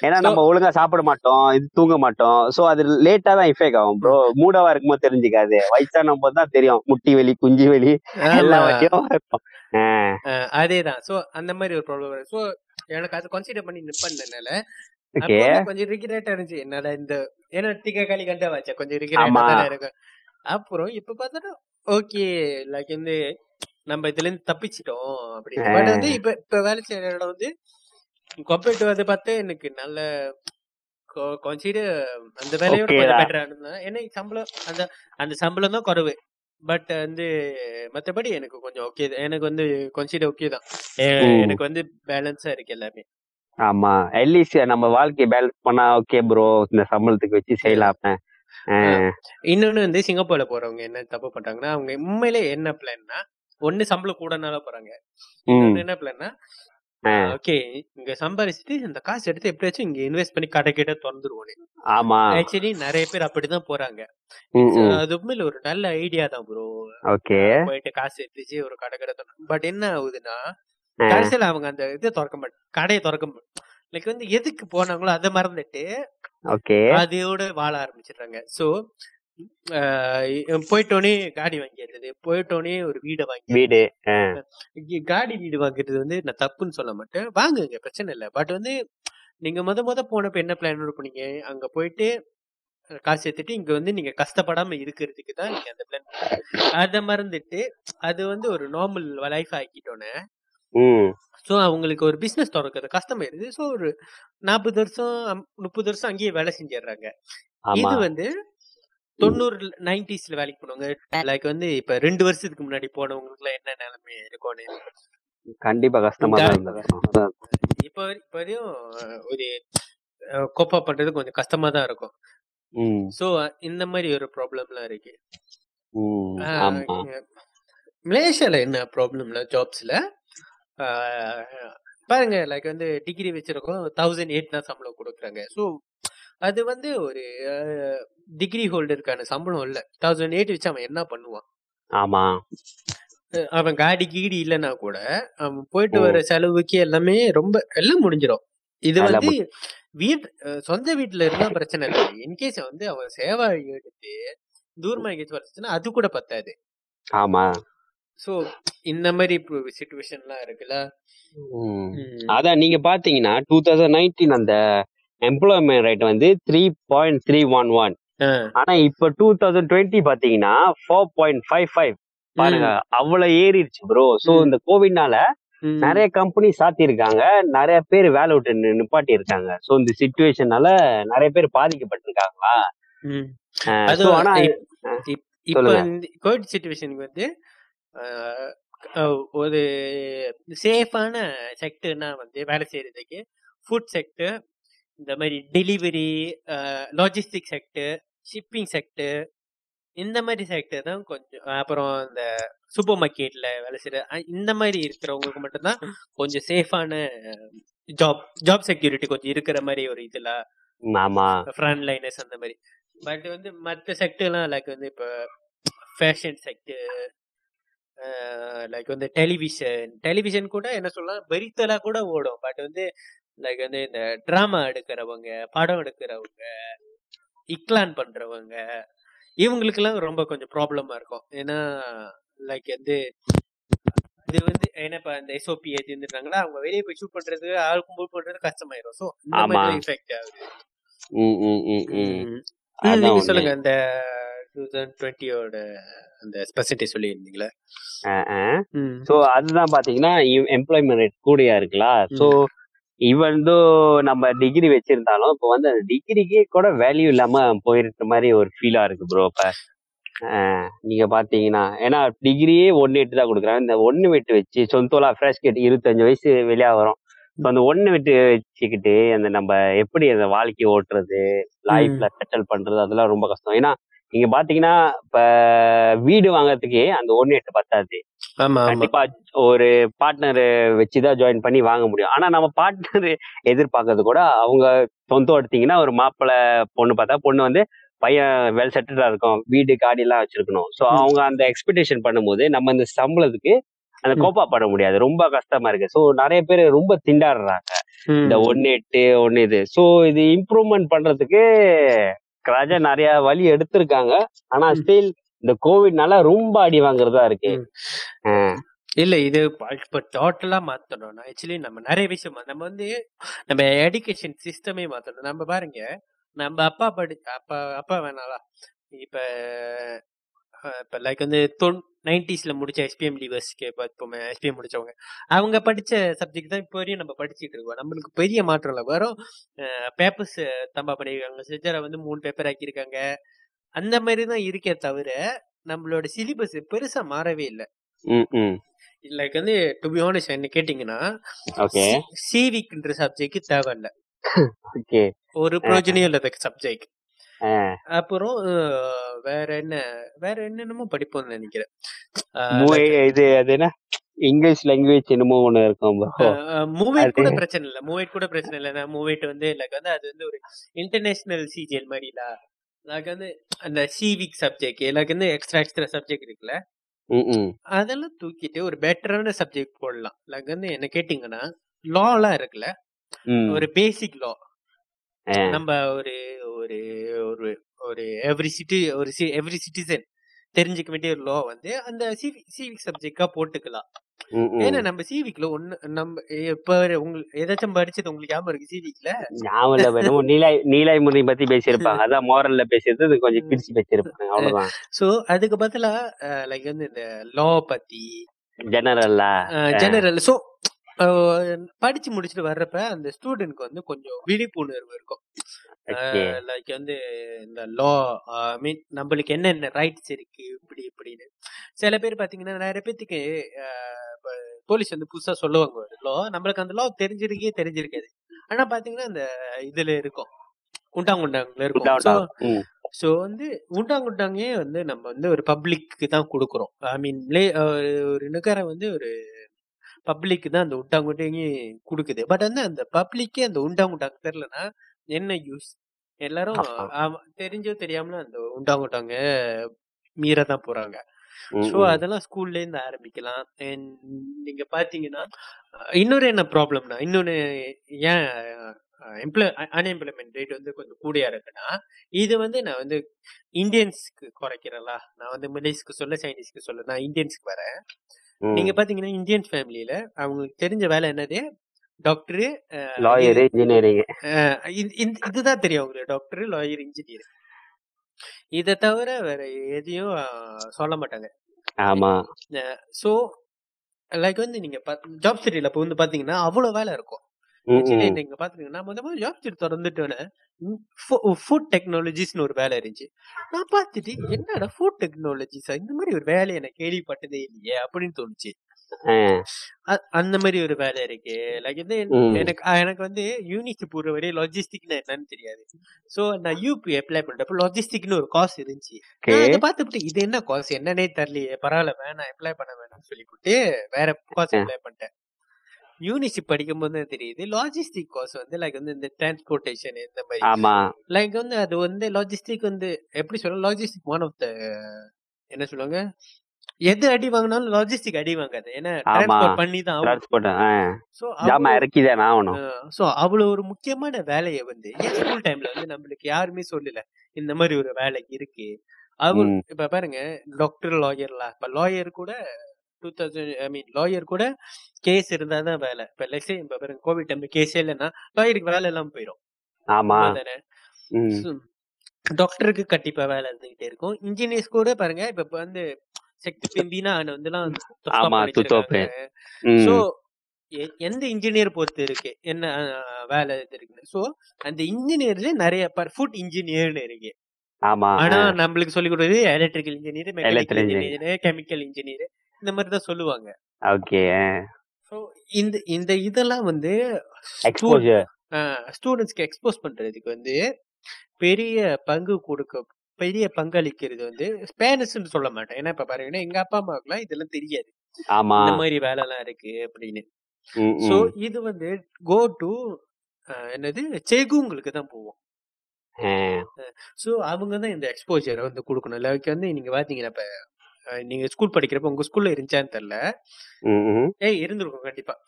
ஏன்னா நம்ம ஒழுங்கா சாப்பிட மாட்டோம் இது தூங்க மாட்டோம். சோ அது லேட்டா தான் இஃபெக்ட் ஆகும் ப்ரோ மூடவா இருக்கும்போது தெரிஞ்சுக்காது. வயசான போது தான் தெரியும். முட்டி வலி குஞ்சு வலி எல்லா ஆமா. வலியும் இருக்கும் அதேதான். சோ அந்த மாதிரி ஒரு ப்ராப்ளம் சோ எனக்கு அது கன்சிடர் பண்ணி வந்து கொஞ்சம் ரிகிரேட்டா இருந்துச்சு என்னடா இந்த ஏன்னா டிக்கா காலி கண்டா வச்சா கொஞ்சம். தானே இருக்கும். அப்புறம் இப்ப பார்த்தா ஓகே லைக் வந்து நம்ம இதுல இருந்து தப்பிச்சிட்டோம் அப்படின்னு பட் வந்து இப்ப இப்ப வேலை செய்யற இடம் வந்து கம்பேர்ட் டு அதை பார்த்தா எனக்கு நல்ல கன்சிடர் அந்த வேலையோட கொஞ்சம். பெட்டரா இருந்தா ஏன்னா சம்பளம் அந்த அந்த சம்பளம் தான் குறைவு. பட் வந்து மத்தபடி எனக்கு கொஞ்சம் ஓகே எனக்கு வந்து கன்சிடர் ஓகே தான். எனக்கு வந்து பேலன்ஸா இருக்கு எல்லாமே. ஆமா. அட்லீஸ்ட் நம்ம வாழ்க்கையை பேலன்ஸ் பண்ணா ஓகே ப்ரோ இந்த சம்பளத்துக்கு வச்சு செய்யலாமே ஆஹ் இன்னொன்னு வந்து சிங்கப்பூர்ல போறவங்க என்ன தப்பு பண்றாங்கன்னா அவங்க உண்மையிலே என்ன பிளான்னா ஒண்ணு சம்பளம் கூடனால போறாங்க. என்ன பிளான்னா. ஓகே இங்க சம்பாரிச்சுட்டு இந்த காசு எடுத்து எப்படியாச்சும் இங்க இன்வெஸ்ட் பண்ணி கடை கிட்ட திறந்துருவோம் ஆமா. ஆக்சுவலி நிறைய பேர் அப்படிதான் போறாங்க. அது உண்மையில ஒரு நல்ல ஐடியா தான் ப்ரோ ஓகே போயிட்டு காசு எடுத்துச்சு ஒரு கடை கடை பட் என்ன ஆகுதுன்னா. கடைசியில அவங்க அந்த இதை திறக்க மாட்டாங்க கடையை திறக்க மாட்டாங்க லைக் வந்து எதுக்கு போனாங்களோ அதை மறந்துட்டு ஓகே. அதோட வாழ ஆரம்பிச்சிடுறாங்க. சோ போயிட்டோனே காடி வாங்கிடுறது போயிட்டோனே ஒரு வீடை வாங்கி வீடு. காடி வீடு வாங்குறது வந்து நான் தப்புன்னு சொல்ல மாட்டேன். வாங்குங்க பிரச்சனை இல்லை. பட் வந்து நீங்க முத முத போனப்ப என்ன பிளான் பண்ணீங்க? அங்க போயிட்டு காசு எடுத்துட்டு இங்க வந்து நீங்க கஷ்டப்படாம இருக்கிறதுக்கு தான் நீங்க அந்த பிளான் அதை மறந்துட்டு அது வந்து ஒரு நார்மல் லைஃப் ஆக்கிட்டோன்னே ம். ஸோ அவங்களுக்கு ஒரு பிசினஸ் திறக்கிறது கஷ்டமாயிருது. ஸோ ஒரு நாற்பது வருஷம் முப்பது வருஷம் அங்கேயே வேலை செஞ்சிடுறாங்க இது வந்து தொண்ணூறு நைன்டிஸ்ல வேலைக்கு போனவங்க லைக் வந்து இப்ப ரெண்டு வருஷத்துக்கு முன்னாடி போனவங்களுக்கு எல்லாம் என்ன நிலைமை இருக்கும்னு. கண்டிப்பா கஷ்டமா. இப்ப இப்ப வரையும் ஒரு கோப்பா பண்றது கொஞ்சம் கஷ்டமா தான் இருக்கும். சோ இந்த மாதிரி ஒரு ப்ராப்ளம்லாம் இருக்கு. மலேசியால என்ன ப்ராப்ளம்ல ஜாப்ஸ்ல பாருங்க லைக் வந்து டிகிரி வச்சிருக்கோம் தௌசண்ட் எயிட் தான் சம்பளம் கொடுக்குறாங்க. ஸோ அது வந்து ஒரு டிகிரி ஹோல்டருக்கான சம்பளம் இல்ல. தௌசண்ட் எயிட் வச்சு அவன் என்ன பண்ணுவான்? ஆமா. அவன் காடி கீடி இல்லைன்னா கூட அவன் போயிட்டு. வர செலவுக்கு எல்லாமே ரொம்ப எல்லாம் முடிஞ்சிடும். இது வந்து வீட் சொந்த வீட்டுல இருந்தா பிரச்சனை இல்லை. இன்கேஸ் வந்து அவன் சேவா எடுத்து தூரமா எங்கேயாச்சும் வரச்சுன்னா அது கூட பத்தாது. ஆமா. சோ இந்த மாதிரி சுச்சுவேஷன்லாம் இருக்குல்ல. அதான் நீங்க பாத்தீங்கன்னா டூ தௌசண்ட் நைன்டீன் அந்த எம்ப்ளாய்மெண்ட் ரேட் வந்து three point three one one. ஆனா இப்ப டூ தௌசண்ட் டுவெண்ட்டி பாத்தீங்கன்னா ஃபோர் பாயிண்ட் ஃபைவ் ஃபைவ் பாருங்க அவ்வளவு ஏறிடுச்சு ப்ரோ சோ. இந்த கோவிட்னால. நிறைய கம்பெனி சாத்தி இருக்காங்க நிறைய பேர் வேலை விட்டு நிப்பாட்டி இருக்காங்க சோ இந்த சுச்சுவேஷனால நிறைய பேர் பாதிக்கப்பட்டிருக்காங்களா? ஆனா இப்- இப்- இப்ப கோவிட் சுச்சுவேஷனுக்கு வந்து ஒரு சேஃபான செக்டர்னா வந்து வேலை செய்யறதுக்கு ஃபுட் செக்டர் இந்த மாதிரி delivery logistic sector shipping sector இந்த மாதிரி செக்டர் தான் கொஞ்சம் அப்புறம் இந்த சூப்பர் மார்க்கெட்ல வேலை செய்யற இந்த மாதிரி இருக்கிறவங்களுக்கு மட்டும்தான் கொஞ்சம் சேஃபான ஜாப் ஜாப் செக்யூரிட்டி கொஞ்சம் இருக்கிற மாதிரி ஒரு இதுல ஆமா. ஃப்ரண்ட் லைனர்ஸ் அந்த மாதிரி. பட் வந்து மற்ற செக்டர்லாம் லைக் வந்து இப்போ ஃபேஷன் செக்டர் லைக் வந்து டெலிவிஷன் டெலிவிஷன் கூட என்ன சொல்லலாம் வெறித்தலா கூட ஓடும். பட் வந்து லைக் வந்து இந்த ட்ராமா எடுக்கிறவங்க படம் எடுக்கிறவங்க இக்லான் பண்றவங்க இவங்களுக்கெல்லாம் ரொம்ப கொஞ்சம் ப்ராப்ளமா இருக்கும். ஏன்னா லைக் வந்து இது வந்து ஏன்னா இப்ப இந்த எஸ்ஓபி ஏற்றி இருந்துட்டாங்களா அவங்க வெளியே போய் ஷூட் பண்றது ஆளுக்கும் மூவ் பண்றது கஷ்டமாயிரும். ஸோ இந்த. மாதிரி இஃபெக்ட் ஆகுது. சொல்லுங்க அந்த டூ தௌசண்ட் டுவெண்ட்டியோட அந்த ஸ்பெசிலிட்டி சொல்லியிருந்தீங்களா. சோ அதுதான் பாத்தீங்கன்னா எம்ப்ளாய்மெண்ட் ரேட் கூடயா இருக்குல்ல? சோ இவன் நம்ம டிகிரி வச்சிருந்தாலும் இப்போ வந்து அந்த டிகிரிக்கே கூட வேல்யூ இல்லாம போயிருக்க மாதிரி ஒரு ஃபீலா இருக்கு ப்ரோ இப்ப. நீங்க பாத்தீங்கன்னா ஏன்னா டிகிரியே ஒன்னு எட்டு தான் கொடுக்குறாங்க. இந்த ஒன்னு வெட்டு வச்சு சொந்தோலா ஃப்ரெஷ் கேட் இருபத்தஞ்சு வயசு வெளியா வரும். இப்போ அந்த ஒன்னு வெட்டு வச்சுக்கிட்டு அந்த நம்ம எப்படி அந்த வாழ்க்கையை ஓட்டுறது லைஃப்ல செட்டில் பண்றது அதெல்லாம் ரொம்ப கஷ்டம். ஏன்னா நீங்க பாத்தீங்கன்னா இப்ப வீடு வாங்குறதுக்கே அந்த ஒன்னு எட்டு பத்தாது. கண்டிப்பா ஒரு பார்ட்னர் வச்சுதான் ஜாயின் பண்ணி வாங்க முடியும். ஆனா நம்ம பார்ட்னர் எதிர்பார்க்கறது கூட அவங்க சொந்தம் எடுத்தீங்கன்னா ஒரு மாப்பிள்ளை பொண்ணு பார்த்தா பொண்ணு வந்து பையன் வெல் செட்டிலா இருக்கும். வீடு காடி எல்லாம் வச்சிருக்கணும். ஸோ ம். அவங்க அந்த எக்ஸ்பெக்டேஷன் பண்ணும்போது நம்ம இந்த சம்பளத்துக்கு அந்த. கோப்பா பட முடியாது. ரொம்ப கஷ்டமா இருக்கு. ஸோ நிறைய பேர் ரொம்ப திண்டாடுறாங்க. இந்த ஒன்னு எட்டு ஒன்னு இது. ஸோ இது இம்ப்ரூவ்மெண்ட் பண்றதுக்கு ராஜா நிறைய வழி எடுத்திருக்காங்க. ஆனா. ஸ்டில் இந்த கோவிட்னால ரொம்ப அடி வாங்குறதா இருக்கு. இல்ல இது இப்ப டோட்டலா மாத்தணும் ஆக்சுவலி நம்ம நிறைய விஷயம் நம்ம வந்து நம்ம எஜுகேஷன் சிஸ்டமே மாத்தணும். நம்ம பாருங்க நம்ம அப்பா படி அப்பா அப்பா வேணாலா இப்ப இப்ப லைக் வந்து தொன் நைன்டிஸ்ல முடிச்ச எஸ்பிஎம் லிவர்ஸ்க்கு பார்ப்போமே எஸ்பிஎம் முடிச்சவங்க. அவங்க படிச்ச சப்ஜெக்ட் தான் இப்போ வரையும் நம்ம படிச்சுட்டு இருக்கோம். நம்மளுக்கு பெரிய மாற்றம் இல்லை. வெறும் பேப்பர்ஸ் தம்பா பண்ணியிருக்காங்க. செஜரை வந்து மூணு பேப்பர் ஆக்கியிருக்காங்க. அந்த மாதிரி தான் இருக்கே தவிர நம்மளோட சிலிபஸ் பெருசா மாறவே இல்லை. ம் ம். லைக் வந்து டு பி ஆனஸ்ட் என்ன கேட்டிங்கன்னா சிவிக்ன்ற சப்ஜெக்ட் தேவையில்ல ஓகே ஒரு பிரயோஜனம் இல்லாத சப்ஜெக்ட் அப்புறம் வேற என்ன வேற என்னென்னமோ படிப்போம்னு நினைக்கிறேன். இது அது என்ன? இங்கிலீஷ் லாங்குவேஜ் என்னமோ ஒண்ணு இருக்கும் மூவேட் கூட பிரச்சனை இல்லை. மூவேட் கூட பிரச்சனை இல்லை. நான் மூவேட் வந்து லைக் வந்து அது வந்து ஒரு இன்டர்நேஷனல் சிஜிஎல் மாதிரிலா லைக் வந்து அந்த சிவிக் சப்ஜெக்ட் லைக் வந்து எக்ஸ்ட்ரா எக்ஸ்ட்ரா சப்ஜெக்ட் இருக்குல்ல அதெல்லாம் தூக்கிட்டு ஒரு பெட்டரான சப்ஜெக்ட் போடலாம். லைக் வந்து என்ன கேட்டிங்கன்னா லாலாம் இருக்குல்ல? ம். ஒரு பேசிக் லா நம்ம ஒரு ஒரு ஒரு ஒரு எவ்ரி சிட்டி ஒரு எவ்ரி சிட்டிசன் தெரிஞ்சுக்க வேண்டிய ஒரு லா வந்து அந்த சிவிக் சப்ஜெக்டா போட்டுக்கலாம். ஏன்னா நம்ம சிவிக்ல ஒண்ணு நம்ம இப்ப உங்களுக்கு ஏதாச்சும் படிச்சது உங்களுக்கு ஞாபகம் இருக்கு சிவிக்ல ஞாபகம் இல்ல வேணும் நீலாய் நீலாய் முறை பத்தி பேசியிருப்பாங்க. அதான் மோரல்ல பேசியது கொஞ்சம் பிரிச்சு பேசியிருப்பாங்க. அவ்வளவுதான். சோ அதுக்கு பதிலா லைக் வந்து இந்த லா பத்தி ஜெனரல்லா ஜெனரல் சோ படிச்சு முடிச்சுட்டு வர்றப்ப அந்த ஸ்டூடெண்ட்க்கு வந்து கொஞ்சம் விழிப்புணர்வு இருக்கும். லைக் வந்து இந்த லா மீன் நம்மளுக்கு என்னென்ன ரைட்ஸ் இருக்கு இப்படி இப்படின்னு. சில பேர் பாத்தீங்கன்னா நிறைய பேத்துக்கு போலீஸ் வந்து புதுசா சொல்லுவாங்க ஒரு லா நம்மளுக்கு அந்த லா தெரிஞ்சிருக்கே தெரிஞ்சிருக்காது. ஆனா பாத்தீங்கன்னா அந்த இதுல இருக்கும். உண்டாங்குண்டாங்கல இருக்கும். ஸோ வந்து உண்டாங்குண்டாங்கே வந்து நம்ம வந்து ஒரு பப்ளிக்கு தான் கொடுக்குறோம். ஐ மீன் ஒரு நகரம் வந்து ஒரு பப்ளிக்கு தான் அந்த உண்டாங்குண்டாங்கே கொடுக்குது. பட் வந்து அந்த பப்ளிக்கே அந்த உண்டாங்குண்டாங்க தெரிலனா என்ன யூஸ் எல்லாரும் தெரிஞ்சோ தெரியாமலும் அந்த உண்டாங்குண்டாங்க மீற தான் போறாங்க ஸோ. அதெல்லாம் ஸ்கூல்ல இருந்து ஆரம்பிக்கலாம் நீங்க பாத்தீங்கன்னா இன்னொரு என்ன ப்ராப்ளம்னா இன்னொன்னு ஏன் எம்ப்ளாய் அன்எம்ப்ளாய்மெண்ட் ரேட் வந்து கொஞ்சம் கூடியா இருக்குன்னா இது வந்து நான் வந்து இந்தியன்ஸ்க்கு குறைக்கிறேன்ல. நான் வந்து மலேஸ்க்கு சொல்ல சைனீஸ்க்கு சொல்ல நான் இந்தியன்ஸ்க்கு வரேன். நீங்க பாத்தீங்கன்னா இந்தியன் ஃபேமிலியில அவங்களுக்கு தெரிஞ்ச வேலை என்னது? Doctor lawyer engineering. இதுதான் தெரியும் அவங்களுக்கு. Doctor lawyer engineer. இதை தவிர வேற எதையும் சொல்ல மாட்டாங்க. ஆமா. ஸோ லைக் வந்து நீங்க ஜாப் சிட்டில இப்போ வந்து பாத்தீங்கன்னா அவ்வளவு வேலை இருக்கும். நீங்க பாத்துக்கீங்கன்னா முத முதல்ல ஜாப் சிட்டி திறந்துட்டோன்னே ஃபுட் டெக்னாலஜிஸ்னு ஒரு வேலை இருந்துச்சு. நான் பார்த்துட்டு என்னடா ஃபுட் டெக்னாலஜிஸா இந்த மாதிரி ஒரு வேலை எனக்கு கேள்விப்பட்டதே இல்லையே அப்படின்னு தோணுச்சு. அந்த மாதிரி ஒரு வேலை இருக்கு. லைக் வந்து. எனக்கு எனக்கு வந்து யூனிக்கு போற வரை லாஜிஸ்டிக்னா என்னன்னு தெரியாது. சோ நான் யூபி அப்ளை பண்றப்ப லாஜிஸ்டிக்னு ஒரு காசு இருந்துச்சு. அதை பார்த்துட்டு இது என்ன காசு என்னன்னே தெரியலையே பரவாயில்ல வேணாம் அப்ளை பண்ண வேணாம்னு சொல்லிவிட்டு வேற காசு. அப்ளை பண்ணிட்டேன். யூனிஷிப் படிக்கும் போது தான் தெரியுது. லாஜிஸ்டிக் காசு வந்து லைக் வந்து இந்த டிரான்ஸ்போர்ட்டேஷன் இந்த மாதிரி. ஆமா. லைக் வந்து அது வந்து லாஜிஸ்டிக் வந்து எப்படி சொல்ல லாஜிஸ்டிக் ஒன் ஆஃப் த என்ன சொல்லுவாங்க? எது அடி வாங்கினாலும் லாஜிஸ்டிக் அடி வாங்காது. ஏன்னா. டிரான்ஸ்போர்ட் பண்ணி தான் டிரான்ஸ்போர்ட் ஆகணும். சோ அவ்வளவு ஒரு முக்கியமான வேலையை வந்து ஸ்கூல் டைம்ல வந்து நம்மளுக்கு யாருமே சொல்லல இந்த மாதிரி ஒரு வேலை இருக்கு. அவர் ம். இப்ப பாருங்க டாக்டர் லாயர்லாம் இப்ப லாயர் கூட two thousand I mean lawyer கூட கேஸ் இருந்தா தான் வேலை. இப்ப லெஸ்ஸே இப்ப பாருங்க கோவிட் டைம்ல கேஸே இல்லைன்னா லாயருக்கு வேலை எல்லாம் போயிடும் ஆமா. தானே டாக்டருக்கு கண்டிப்பா வேலை இருந்துகிட்டே இருக்கும். இன்ஜினியர்ஸ் கூட பாருங்க இப்ப வந்து செக்ட் பிம்பினா வந்துலாம் ஆமா, துத்தோப்பு. ம். சோ எந்த இன்ஜினியர் பொறுத்து இருக்கு? என்ன வேலை இது இருக்கு சோ அந்த இன்ஜினியர்ல நிறைய ஃபுட் இன்ஜினியர்னு இருக்கு. ஆனா நம்மளுக்கு சொல்லி கொடுக்குறது electrical engineer mechanical engineer chemical engineer இந்த மாதிரி தான் சொல்லுவாங்க. ஓகே சோ இந்த இந்த இதெல்லாம் வந்து ஸ்டூடெண்ட்ஸ்க்கு எக்ஸ்போஸ் பண்றதுக்கு வந்து பெரிய பங்கு கொடுக்க பெரிய பங்களிக்கிறது வந்து ஸ்பேனிஷ்னு சொல்ல மாட்டேன். ஏன்னா இப்ப பாருங்கன்னா எங்க அப்பா அம்மாவுக்குலாம் இதெல்லாம் தெரியாது. ஆமா. இந்த மாதிரி வேலை எல்லாம் இருக்கு அப்படின்னு. சோ. இது வந்து கோ டு என்னது? செகுங்களுக்கு தான் போவோம். சோ அவங்க தான் இந்த எக்ஸ்போஜரை வந்து கொடுக்கணும். லைக் வந்து நீங்க பாத்தீங்கன்னா இப்ப நீங்க ஸ்கூல் படிக்கிறப்ப உங்க ஸ்கூல்ல இருந்துச்சான்னு தெரியல. ஏய் இருந்திருக்கும் கண்டிப்பா.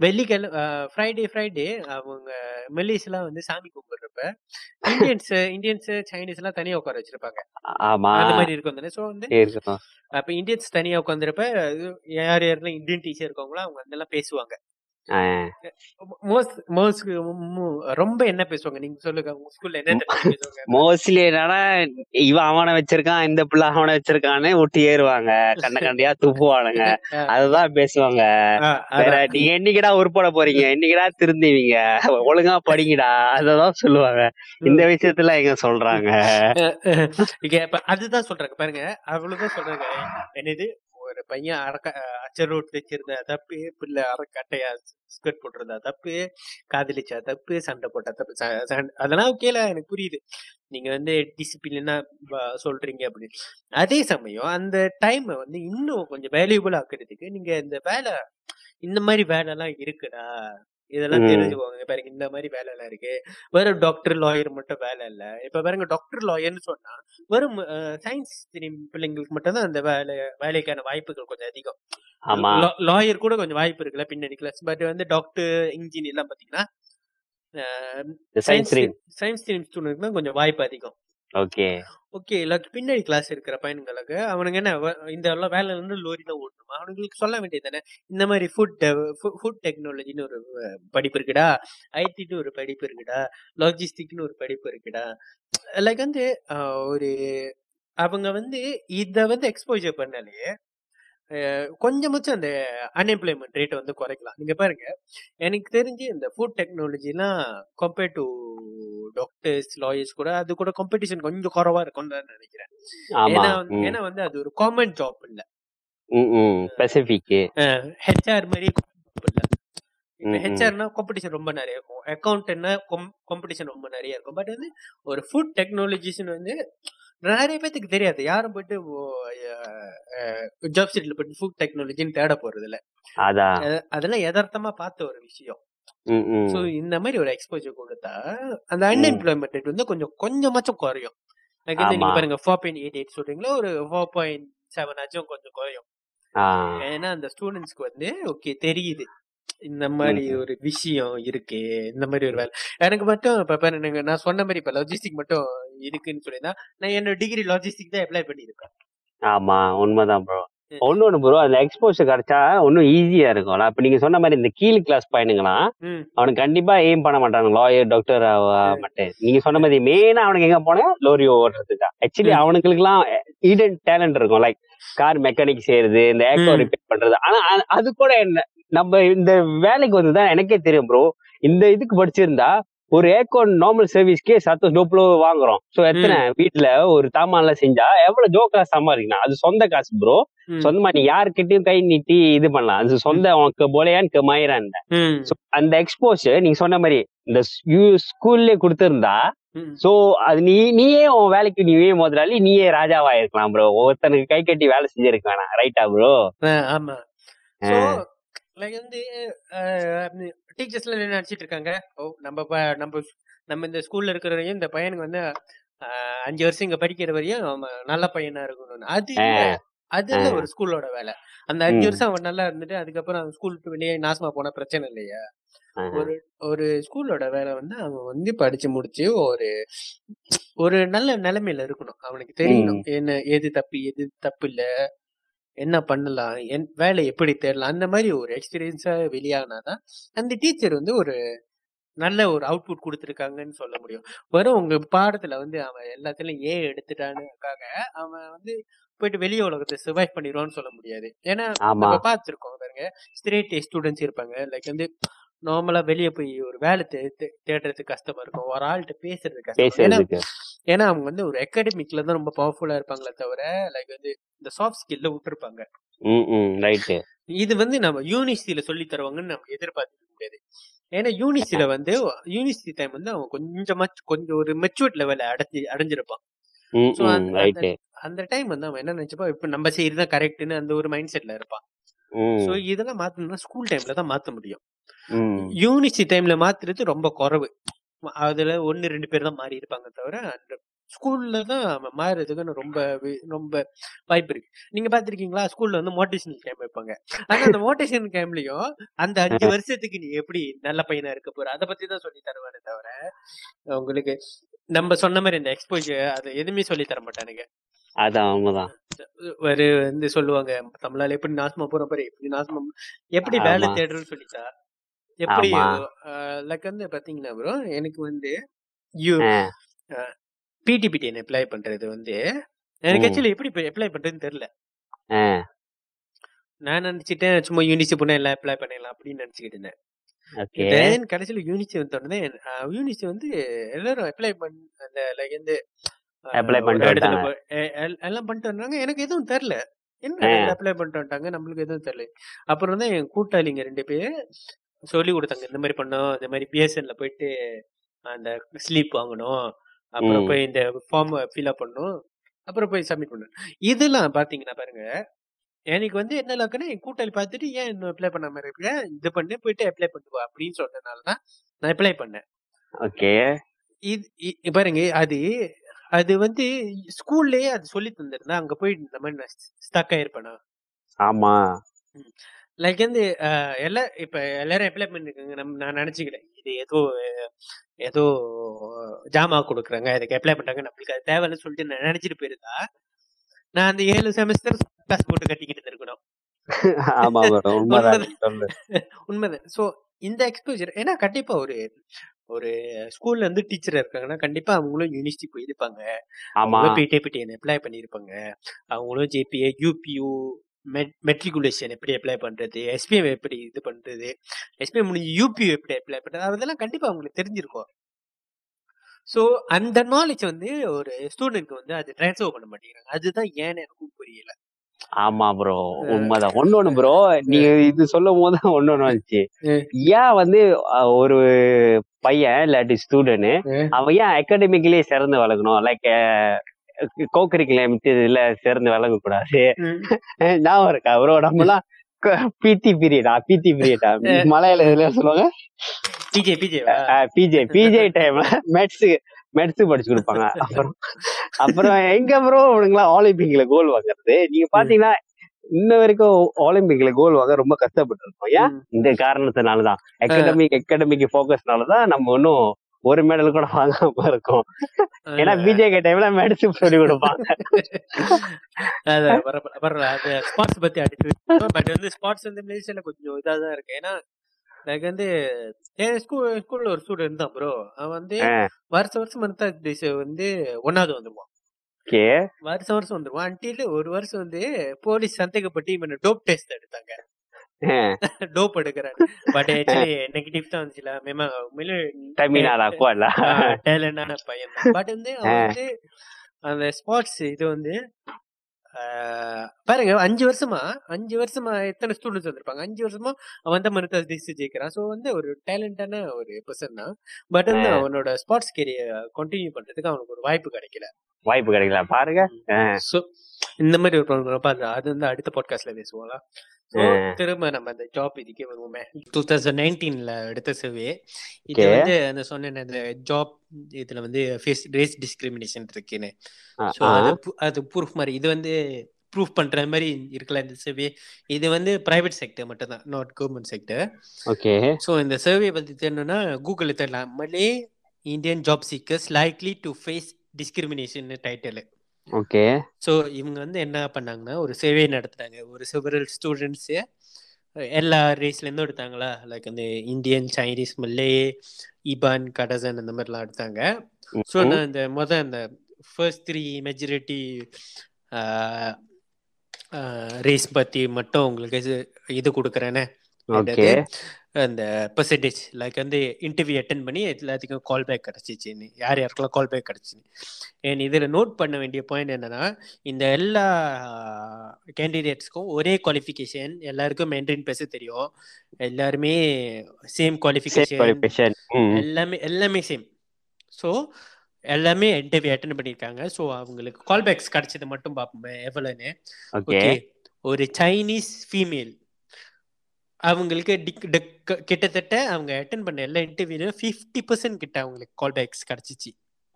வெள்ளிக்கிழமை ஃப்ரைடே ஃப்ரைடே அவங்க மெல்லிஸ் எல்லாம் வந்து சாமி கும்பிடுறப்ப இந்தியன்ஸ் இந்தியன்ஸ் சைனீஸ் எல்லாம் தனியா உட்கார வச்சிருப்பாங்க. ஆமா. அந்த மாதிரி இருக்கும் தானே. சோ வந்து அப்ப இந்தியன்ஸ் தனியா உட்காந்துறப்ப யார் யாரெல்லாம் இந்தியன் டீச்சர் இருக்காங்களோ அவங்க பேசுவாங்க. ஆ, மோஸ்ட் மோஸ்ட் ரொம்ப என்ன பேசுவாங்க? நீங்க சொல்லுங்க. உங்க ஸ்கூல்ல என்ன மோஸ்ட்லி என்னன்னா இவன் அவனை வச்சிருக்கான் இந்த பிள்ளை அவனை வச்சிருக்கான்னு ஒட்டி ஏறுவாங்க. கண்ட கண்டையா துப்புவானுங்க. அதுதான் பேசுவாங்க. வேற. நீங்க என்னைக்குடா உருப்பட போறீங்க? என்னைக்குடா திருந்துவீங்க? ஒழுங்கா படிங்கடா. அததான் சொல்லுவாங்க. இந்த விஷயத்துல எங்க சொல்றாங்க? அதுதான் சொல்றாங்க. பாருங்க. அவ்வளவுதான் சொல்றாங்க. என்னது? பையன் அரக்க அச்சரோட் வச்சிருந்தா தப்பு பிள்ளை அரக்கட்டையா ஸ்கர்ட் போட்டிருந்தா தப்பு காதலிச்சா தப்பு சண்டை போட்டா தப்பு சண்டை- அதெல்லாம் ஓகேல எனக்கு புரியுது. நீங்க வந்து டிசிப்ளினா சொல்றீங்க அப்படின்னு. அதே சமயம் அந்த டைம் வந்து இன்னும் கொஞ்சம் வேல்யூபிள் ஆக்குறதுக்கு நீங்க இந்த வேலை இந்த மாதிரி வேலை எல்லாம் இருக்குடா இதெல்லாம். தெரிஞ்சுக்கோங்க பாருங்க இந்த மாதிரி வேலை எல்லாம் இருக்கு. வெறும் டாக்டர் லாயர் மட்டும் வேலை இல்ல. இப்ப பாருங்க டாக்டர் லாயர்னு சொன்னா வெறும் சயின்ஸ் பிள்ளைங்களுக்கு மட்டும் தான் அந்த வேலை வேலைக்கான வாய்ப்புகள் கொஞ்சம் அதிகம். லாயர் கூட கொஞ்சம் வாய்ப்பு இருக்குல்ல பின்னாடி கிளாஸ் பட் வந்து டாக்டர் இன்ஜினியர் எல்லாம் பாத்தீங்கன்னா science stream science stream student தான் கொஞ்சம் வாய்ப்பு அதிகம். ஓகே. ஓகே லைக் பின்னாடி கிளாஸ் இருக்கிற பையன்களுக்கு அவனுங்க என்ன இந்த எல்லாம் வேலையில இருந்து லோரி தான் ஓட்டணுமா? அவனுங்களுக்கு சொல்ல வேண்டியது தானே இந்த மாதிரி ஃபுட் ஃபுட் டெக்னாலஜின்னு ஒரு படிப்பு இருக்குடா? ஐடின்னு ஒரு படிப்பு இருக்குடா? லாஜிஸ்டிக்னு ஒரு படிப்பு இருக்குடா? லைக் வந்து ஒரு அவங்க வந்து இத வந்து எக்ஸ்போஜர் பண்ணாலே கொஞ்சமாச்சும் அந்த அன்எம்ப்ளாய்மெண்ட் ரேட்டை வந்து குறைக்கலாம். நீங்க பாருங்க எனக்கு தெரிஞ்சு இந்த ஃபுட் டெக்னாலஜிலாம் கம்பேர்ட் டு டாக்டர்ஸ் லாயர்ஸ் கூட அது கூட காம்படிஷன் கொஞ்சம் குறைவா இருக்கும்னு தான் நினைக்கிறேன். ஏன்னா ஏன்னா வந்து அது ஒரு காமன் ஜாப் இல்ல. ஸ்பெசிபிக் ஹெச்ஆர் மாதிரி இல்ல. ஹெச்ஆர்னா காம்படிஷன் ரொம்ப நிறைய இருக்கும். அக்கௌண்ட்னா காம்படிஷன் ரொம்ப நிறைய இருக்கும். பட் வந்து ஒரு ஃபுட் டெக்னாலஜிஸ்னு வந்து நிறைய பேத்துக்கு தெரியாது. யாரும் போயிட்டு ஜாப் சீட்ல போயிட்டு ஃபுட் டெக்னாலஜின்னு தேட போறது இல்ல அதெல்லாம் யதார்த்தமா பார்த்த ஒரு விஷயம். சோ இந்த மாதிரி ஒரு எக்ஸ்போஜர் கொடுத்தா அந்த அன்எம்ப்ளாய்மெண்ட் ரேட் வந்து கொஞ்சம் கொஞ்சமாச்சும் குறையும். நீங்க. பாருங்க ஃபோர் பாயிண்ட் எயிட் எயிட் சொல்றீங்களா? ஒரு ஃபோர் பாயிண்ட் செவன் ஆச்சும் கொஞ்சம் குறையும். ஏன்னா அந்த ஸ்டூடெண்ட்ஸ்க்கு வந்து ஓகே தெரியுது. இந்த மாதிரி. ஒரு விஷயம் இருக்கு இந்த மாதிரி ஒரு வேலை. எனக்கு மட்டும் இப்ப நான் சொன்ன மாதிரி இப்ப லாஜிஸ்டிக் மட்டும் இருக்குன்னு சொல்லியிருந்தா நான் என்னோட டிகிரி லாஜிஸ்டிக் தான் அப்ளை பண்ணியிருப்பேன் ஆமா உண்மைதான் ப்ரோ ஒன்னொன்னு ப்ரோ அந்த எக்ஸ்போஷர் கிடைச்சா இன்னும் ஈஸியா இருக்கும் இப்ப நீங்க சொன்ன மாதிரி இந்த கீழ் கிளாஸ் பையனுங்களா ம். அவனுக்கு கண்டிப்பா எய்ம் பண்ண மாட்டாங்க லாயர் டாக்டர் மாட்டேன் நீங்க சொன்ன மாதிரி மெயினா அவனுக்கு எங்க போனா லோரி ஓட்டுறது தான். ஆக்சுவலி ம். அவனுக்குலாம் ஹிடன் டேலண்ட் இருக்கும். லைக் கார் மெக்கானிக் செய்யறது இந்த ஏக்கோ. ரிப்பேர் பண்றது. ஆனா அது கூட என்ன நம்ம இந்த வேலைக்கு வந்துதான் எனக்கே தெரியும் ப்ரோ இந்த இதுக்கு படிச்சிருந்தா ஒரு ஏக்கோ நார்மல் சர்வீஸ்க்கே சத்தம் டோப்ளோ வாங்குறோம். சோ எத்தனை? வீட்டுல ஒரு தாமான்ல செஞ்சா எவ்வளவு ஜோ காசு சம்பாதிக்கலாம்? அது சொந்த காசு ப்ரோ. சொந்தமா நீ யாருக்கிட்டயும் கை நீட்டி இது பண்ணலாம். அது சொந்த உனக்கு போலையான்னு மாயிரான் அந்த எக்ஸ்போஷர் நீங்க சொன்ன மாதிரி இந்த ஸ்கூல்லே கொடுத்திருந்தா. சோ அது நீ நீயே உன் வேலைக்கு நீயே முதலாளி நீயே ராஜாவா இருக்கலாம் ப்ரோ ஒருத்தனுக்கு கை கட்டி வேலை செஞ்சிருக்க வேணாம். ரைட்டா ப்ரோ ஆமா. சோ லைக் வந்து டீச்சர்ஸ்ல என்ன நினைச்சிட்டு இருக்காங்க? ஓ நம்ம நம்ம நம்ம இந்த ஸ்கூல்ல இருக்கிற வரையும் இந்த பையனுக்கு வந்து அஞ்சு வருஷம் இங்க படிக்கிற வரையும் அவன் நல்ல பையனா இருக்கணும்னு. அது. அது ஒரு ஸ்கூலோட வேலை. அந்த அஞ்சு. வருஷம் அவன் நல்லா இருந்துட்டு அதுக்கப்புறம் ஸ்கூல் விட்டு வெளியே நாசமா போன பிரச்சனை இல்லையா? ஒரு ஒரு ஸ்கூலோட வேலை வந்து அவன் வந்து படிச்சு முடிச்சு ஒரு ஒரு நல்ல நிலைமையில இருக்கணும். அவனுக்கு தெரியணும். என்ன எது தப்பு எது தப்பு இல்ல? என்ன பண்ணலாம்? என் வேலை எப்படி தேடலாம்? அந்த மாதிரி ஒரு எக்ஸ்பீரியன்ஸா வெளியானாதான் அந்த டீச்சர் வந்து ஒரு நல்ல ஒரு அவுட்புட் கொடுத்துருக்காங்கன்னு சொல்ல முடியும். வெறும் உங்க பாடத்துல வந்து அவன் எல்லாத்துலயும் ஏ எடுத்துட்டானுக்காக அவன் வந்து போயிட்டு வெளிய உலகத்தை சர்வைவ் பண்ணிடுவான்னு சொல்ல முடியாது. ஏன்னா நம்ம பார்த்துருக்கோம் பாருங்க. ஸ்ட்ரேட் ஸ்டூடெண்ட்ஸ் இருப்பாங்க. லைக் வந்து நார்மலா வெளியே போய் ஒரு வேலை தே- தேடுறதுக்கு கஷ்டமா இருக்கும். ஒரு ஆள்கிட்ட பேசுறது கஷ்டம் ஏன்னா அவங்க வந்து ஒரு அகாடமிக்ல தான் ரொம்ப பவர்ஃபுல்லா இருப்பாங்களே தவிர லைக் வந்து இந்த சாஃப்ட் ஸ்கில்ல விட்டுருப்பாங்க. இது வந்து நம்ம யூனிவர்சிட்டியில சொல்லி தருவாங்கன்னு நம்ம எதிர்பார்க்க முடியாது. ஏன்னா யூனிசில வந்து யூனிசி டைம் வந்து அவன் கொஞ்சமா கொஞ்சம் ஒரு மெச்சூர்ட் லெவல்ல அடைஞ்சு அடைஞ்சிருப்பான். அந்த- டைம் வந்து அவன் என்ன நினைச்சப்பா இப்ப நம்ம செய்யறதுதான் கரெக்ட்னு அந்த ஒரு மைண்ட் செட்ல இருப்பான். சோ இதெல்லாம் மாத்தணும்னா ஸ்கூல் டைம்ல தான் மாத்த முடியும். யூனிசி டைம்ல மாத்துறது ரொம்ப குறைவு. அதுல ஒன்னு ரெண்டு பேர் தான் மாறி இருப்பாங்க தவிர அந்த ஸ்கூல்ல தான் மாறுறதுக்கு ரொம்ப ரொம்ப வாய்ப்பு இருக்கு. நீங்க பாத்திருக்கீங்களா? ஸ்கூல்ல வந்து மோட்டிவேஷனல் கேம்ப் வைப்பாங்க. ஆனா அந்த மோட்டிவேஷனல் கேம்லயும் அந்த அஞ்சு வருஷத்துக்கு நீ எப்படி நல்ல பையனா இருக்க போற? அதை பத்தி தான் சொல்லி தருவானே தவிர உங்களுக்கு நம்ம சொன்ன மாதிரி இந்த எக்ஸ்போஜர் அது எதுவுமே சொல்லி தர மாட்டானுங்க. அதான் உண்மைதான் ஒரு வந்து சொல்லுவாங்க தமிழால எப்படி நாசமா போற பாரு? எப்படி நாசமா எப்படி வேலை ஆமா. தேடுறன்னு சொல்லித்தா. எப்படி. லைக் வந்து பாத்தீங்கன்னா ப்ரோ எனக்கு வந்து யூ ஆ. பிடிபிடி அப்ளை பண்றது வந்து எனக்கு. ஆக்சுவலி எப்படி அப்ளை பண்றதுன்னு தெரியல. நான் நினைச்சிட்டேன் சும்மா யூனிசி போனா எல்லாம் அப்ளை பண்ணிடலாம் அப்படின்னு நினைச்சுக்கிட்டு இருந்தேன். Then கடைசியில யூனிசி வந்து யூனிசி வந்து எல்லாரும் அப்ளை பண்ண அந்த லைக் வந்து ஒரு பண்ணிட்டு எல்லாம் பண்ணிட்டு வந்தாங்க. எனக்கு எதுவும் தெரியல. என்ன. அப்ளை பண்ணிட்டு வந்துட்டாங்க நம்மளுக்கு எதுவும் தெரியல. அப்புறம் தான் என் கூட்டாளிங்க ரெண்டு பேர் சொல்லி கொடுத்தாங்க. இந்த மாதிரி பண்ணோம் இந்த மாதிரி பிஎஸ்என்ல போயிட்டு அந்த ஸ்லீப் வாங்கணும். அப்புறம். போய் இந்த ஃபார்ம் ஃபில்அப் பண்ணணும். அப்புறம் போய் சப்மிட் பண்ணணும். இதெல்லாம் பாத்தீங்கன்னா பாருங்க எனக்கு வந்து என்ன லக்குன்னா என் கூட்டாளி பார்த்துட்டு ஏன் இன்னும் அப்ளை பண்ணாம இருக்க? இது பண்ணு போயிட்டு அப்ளை பண்ணிட்டு வா. அப்படின்னு சொன்னதுனால தான் நான் அப்ளை பண்ணேன். ஓகே. இது இ- பாருங்க அது அது வந்து ஸ்கூல்லயே அது சொல்லி தந்திருந்தா அங்க போய் இந்த மாதிரி நான் ஸ்டக் ஆயிருப்பேனா? ஆமா. லைக் வந்து அஹ், எல்லாம் இப்ப எல்லாரும் அப்ளை பண்ணிருக்காங்க. நம்ம நான் நினைச்சுக்கிறேன். இது ஏதோ ஏதோ ஜாமா கொடுக்குறாங்க. இதுக்கு அப்ளை பண்றாங்க. நம்மளுக்கு அது தேவைன்னு சொல்லிட்டு நான் நினைச்சிட்டு போயிருந்தா நான் அந்த ஏழு செமஸ்டர் கிளாஸ் போட்டு கட்டிக்கிட்டு இருக்கணும் உண்மைதான். சோ இந்த எக்ஸ்போஜர் ஏன்னா கண்டிப்பா ஒரு ஒரு ஸ்கூல்ல இருந்து டீச்சர் இருக்காங்கன்னா கண்டிப்பா அவங்களும் யூனிவர்சிட்டி போயிருப்பாங்க. அவங்களும் பிடி பிடிஎன் அப்ளை பண்ணியிருப்பாங்க. அவங்களும் ஜேபிஏ யூபியூ மெட்ரிகுலேஷன் எப்படி அப்ளை பண்றது எஸ்பிஎம் எப்படி இது பண்றது எஸ்பிஎம் முடிஞ்சு யூபியூ எப்படி அப்ளை பண்றது அதெல்லாம் கண்டிப்பா அவங்களுக்கு தெரிஞ்சிருக்கும் ஸோ அந்த நாலேஜ் வந்து ஒரு ஸ்டூடெண்ட்க்கு வந்து அது ட்ரான்ஸ்ஃபர் பண்ண மாட்டேங்கிறாங்க அதுதான் ஏன்னு எனக்கும் புரியல ஆமா ப்ரோ உண்மைதான் ஒன்னொன்னு ப்ரோ நீங்க இது சொல்லும் போது ஒன்னொன்னு வந்துச்சு. ஏன் வந்து ஒரு பையன் இல்லாட்டி ஸ்டூடெண்ட். அவன் ஏன் அகாடமிக்லயே சிறந்து வளர்க்கணும் லைக் கோகரிக்குலம் இதுல சிறந்து வளர்க்க கூடாது ஞாபகம் இருக்கா ப்ரோ நம்மலாம் பிடி பீரியடா பிடி பீரியடா. மலையாள இதுல சொல்லுவாங்க? பிஜே பிஜே பிஜே பிஜே டைம்ல மெட்ஸ் மெட்ஸ் படிச்சு கொடுப்பாங்க. அப்புறம் அப்புறம் எங்க ப்ரோ இவனுங்களா ஒலிம்பிக்ல கோல் வாங்குறது? நீங்க பாத்தீங்கன்னா இன்ன வரைக்கும் ஒலிம்பிக்ல கோல் வாங்க ரொம்ப கஷ்டப்பட்டு இருக்கோம் ஏன் இந்த காரணத்தினாலதான் அகாடமிக் அகாடமிக் போக்கஸ்னாலதான் நம்ம இன்னும் ஒரு மெடல் கூட வாங்காம இருக்கோம். ஏன்னா பிஜே டைம்ல மெடிச்சு சொல்லி கொடுப்பாங்க. பரவாயில்ல. அது ஸ்பாட்ஸ் பத்தி அடிச்சு பட் வந்து ஸ்பாட்ஸ் வந்து மலேசியால கொஞ்சம் இதா தான் இருக்கு. ஏன்னா எனக்கு வந்து என் ஸ்கூல் ஸ்கூல்ல ஒரு ஸ்டூடெண்ட் தான் ப்ரோ அவன் வந்து ஆ. வருஷம் மந்த் டேஸ் வந்து ஒன்னாவது வந்துருவான். ஓகே. வருஷம் வருஷம் வந்துருவான். அன்டில் ஒரு வருஷம் வந்து போலீஸ் சந்தேகப்பட்டு இவன் டோப் டெஸ்ட் எடுத்தாங்க. டோப் எடுக்கிறான் பட் ஆக்சுவலி நெகட்டிவ் தான் வந்துச்சுல. மேமா உண்மையிலே தமிழ்நாடா கோல்ல டேலண்டான பையன் பட் வந்து வந்து அந்த ஸ்போர்ட்ஸ் இது வந்து பாருங்க அஞ்சு வருஷமா அஞ்சு வருஷமா எத்தனை ஸ்டூடெண்ட்ஸ் வந்திருப்பாங்க? அஞ்சு வருஷமா அவன் தான் மருத்துவ டிஸ்ட் ஜெயிக்கிறான். ஸோ வந்து ஒரு டேலண்டான ஒரு பர்சன் தான். பட் வந்து அவனோட ஸ்போர்ட்ஸ் கெரியர் கண்டினியூ பண்றதுக்கு அவனுக்கு ஒரு வாய்ப்பு கிடைக்கல. வாய்ப்பு கிடைக்கல. பாருங்க. இந்த மாதிரி ஒரு ப்ராப்ளம் பாரு அது வந்து அடுத்த பாட்காஸ்ட்ல பேசுவோம்ல. திரும்ப நம்ம அந்த ஜாப் இதுக்கே வருவோமே. டூ தௌசண்ட் நைன்டீன்ல எடுத்த சர்வே இது. வந்து அந்த சொன்ன அந்த ஜாப் இதுல வந்து ஃபேஸ் ரேஸ் டிஸ்கிரிமினேஷன் இருக்குன்னு. அது அது ப்ரூஃப் மாதிரி இது வந்து ப்ரூஃப் பண்ற மாதிரி இருக்கலாம் இந்த சர்வே இது வந்து பிரைவேட் செக்டர் மட்டும் தான் not government sector okay. So இந்த சர்வே பத்தி தெரியணும்னா கூகுளில் தேடலாம். Malay Indian job seekers likely to face discrimination title okay. So இவங்க வந்து என்ன பண்ணாங்கன்னா ஒரு சர்வே நடத்துனாங்க ஒரு செவரல் ஸ்டூடெண்ட்ஸு எல்லா ரேஸ்லேருந்தும் எடுத்தாங்களா? லைக் அந்த Indian Chinese Malay Iban Kadazan அந்த மாதிரிலாம் எடுத்தாங்க. ஸோ நான் இந்த மொதல் அந்த ஃபர்ஸ்ட் த்ரீ மெஜாரிட்டி ரேஸ் பற்றி மட்டும் உங்களுக்கு இது கொடுக்குறேனே. அந்த பெர்சன்டேஜ் லைக் வந்து இன்டர்வியூ அட்டன் பண்ணி எல்லாத்துக்கும் கால் பேக் கிடச்சிச்சின்னு யார் யாருக்கெல்லாம் கால் பேக் கிடச்சின்னு அண்ட் இதில் நோட் பண்ண வேண்டிய பாயிண்ட் என்னன்னா இந்த எல்லா கேண்டிடேட்ஸ்க்கும் ஒரே குவாலிஃபிகேஷன் எல்லாருக்கும் மென்ட்ரின் பேச தெரியும். எல்லாருமே சேம் குவாலிஃபிகேஷன் எல்லாமே எல்லாமே சேம் ஸோ எல்லாமே இன்டர்வியூ அட்டன் பண்ணியிருக்காங்க. ஸோ அவங்களுக்கு கால் பேக்ஸ் கிடைச்சது மட்டும் பார்ப்போமே எவ்வளோன்னு ஓகே ஒரு சைனீஸ் ஃபீமேல் அவங்களுக்கு கிட்டத்தட்ட அவங்க அட்டன் பண்ண எல்லா இன்டர்வியூலையும் ஃபிஃப்டி பர்சன்ட் கிட்ட அவங்களுக்கு கால் பேக்ஸ் கிடைச்சிச்சு.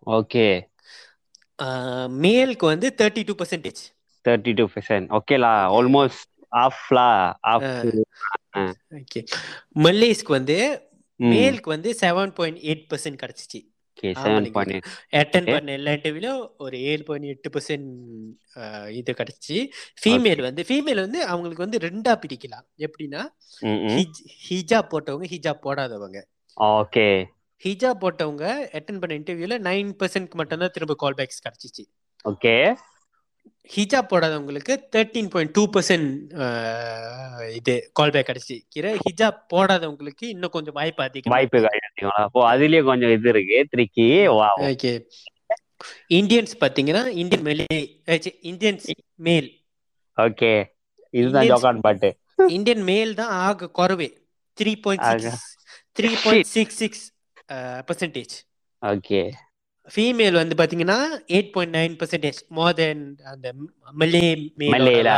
ஓகே. மேலுக்கு வந்து thirty two percentage thirty two percent ஓகேலா almost ஆஃப்லா ஆஃப் ஓகே மல்லேஸ்க்கு வந்து மேலுக்கு வந்து செவன் பாயிண்ட் எயிட் பர்சன்ட் கிடைச்சிச்சு. Okay seven. Point attend. பண்ண எல்லா இன்டர்வியூலும் ஒரு ஏழு பாயிண்ட் எட்டு பர்சன்ட் இது கிடைச்சி. ஃபீமேல் வந்து ஃபீமேல் வந்து அவங்களுக்கு வந்து ரெண்டா பிரிக்கலாம். எப்படின்னா ஹிஜ்- ஹிஜாப் போட்டவங்க ஹிஜாப் போடாதவங்க. ஓகே. ஹிஜாப் போட்டவங்க அட்டன் பண்ண இன்டர்வியூல நைன் பர்சன்ட்க்கு மட்டும்தான் திரும்ப கால் பேக்ஸ் கிடைச்சிச்சு. ஓகே. ஹிஜாப் போடாதவங்களுக்கு தேர்ட்டீன் பாயிண்ட் டூ பர்சன்ட் இது கால் பேக் கிடைச்சி கிற ஹிஜாப் போடாதவங்களுக்கு இன்னும் கொஞ்சம் வாய்ப்பு அதிகம். வாய்ப்பு அதிகங்களா அப்போ அதுலயே கொஞ்சம் இது இருக்கு. த்ரிக்கி ஓகே இந்தியன்ஸ் பாத்தீங்கன்னா இந்தியன் மேலே இந்தியன்ஸ் மேல். ஓகே இதுதான் ஜோகான் பாட்டு. இந்தியன் மேல் தான் ஆக குறவே. Three point. Six three point six six percentage okay female வந்து பாத்தீங்கன்னா eight point nine percentage more then அந்த மலே? மேலோட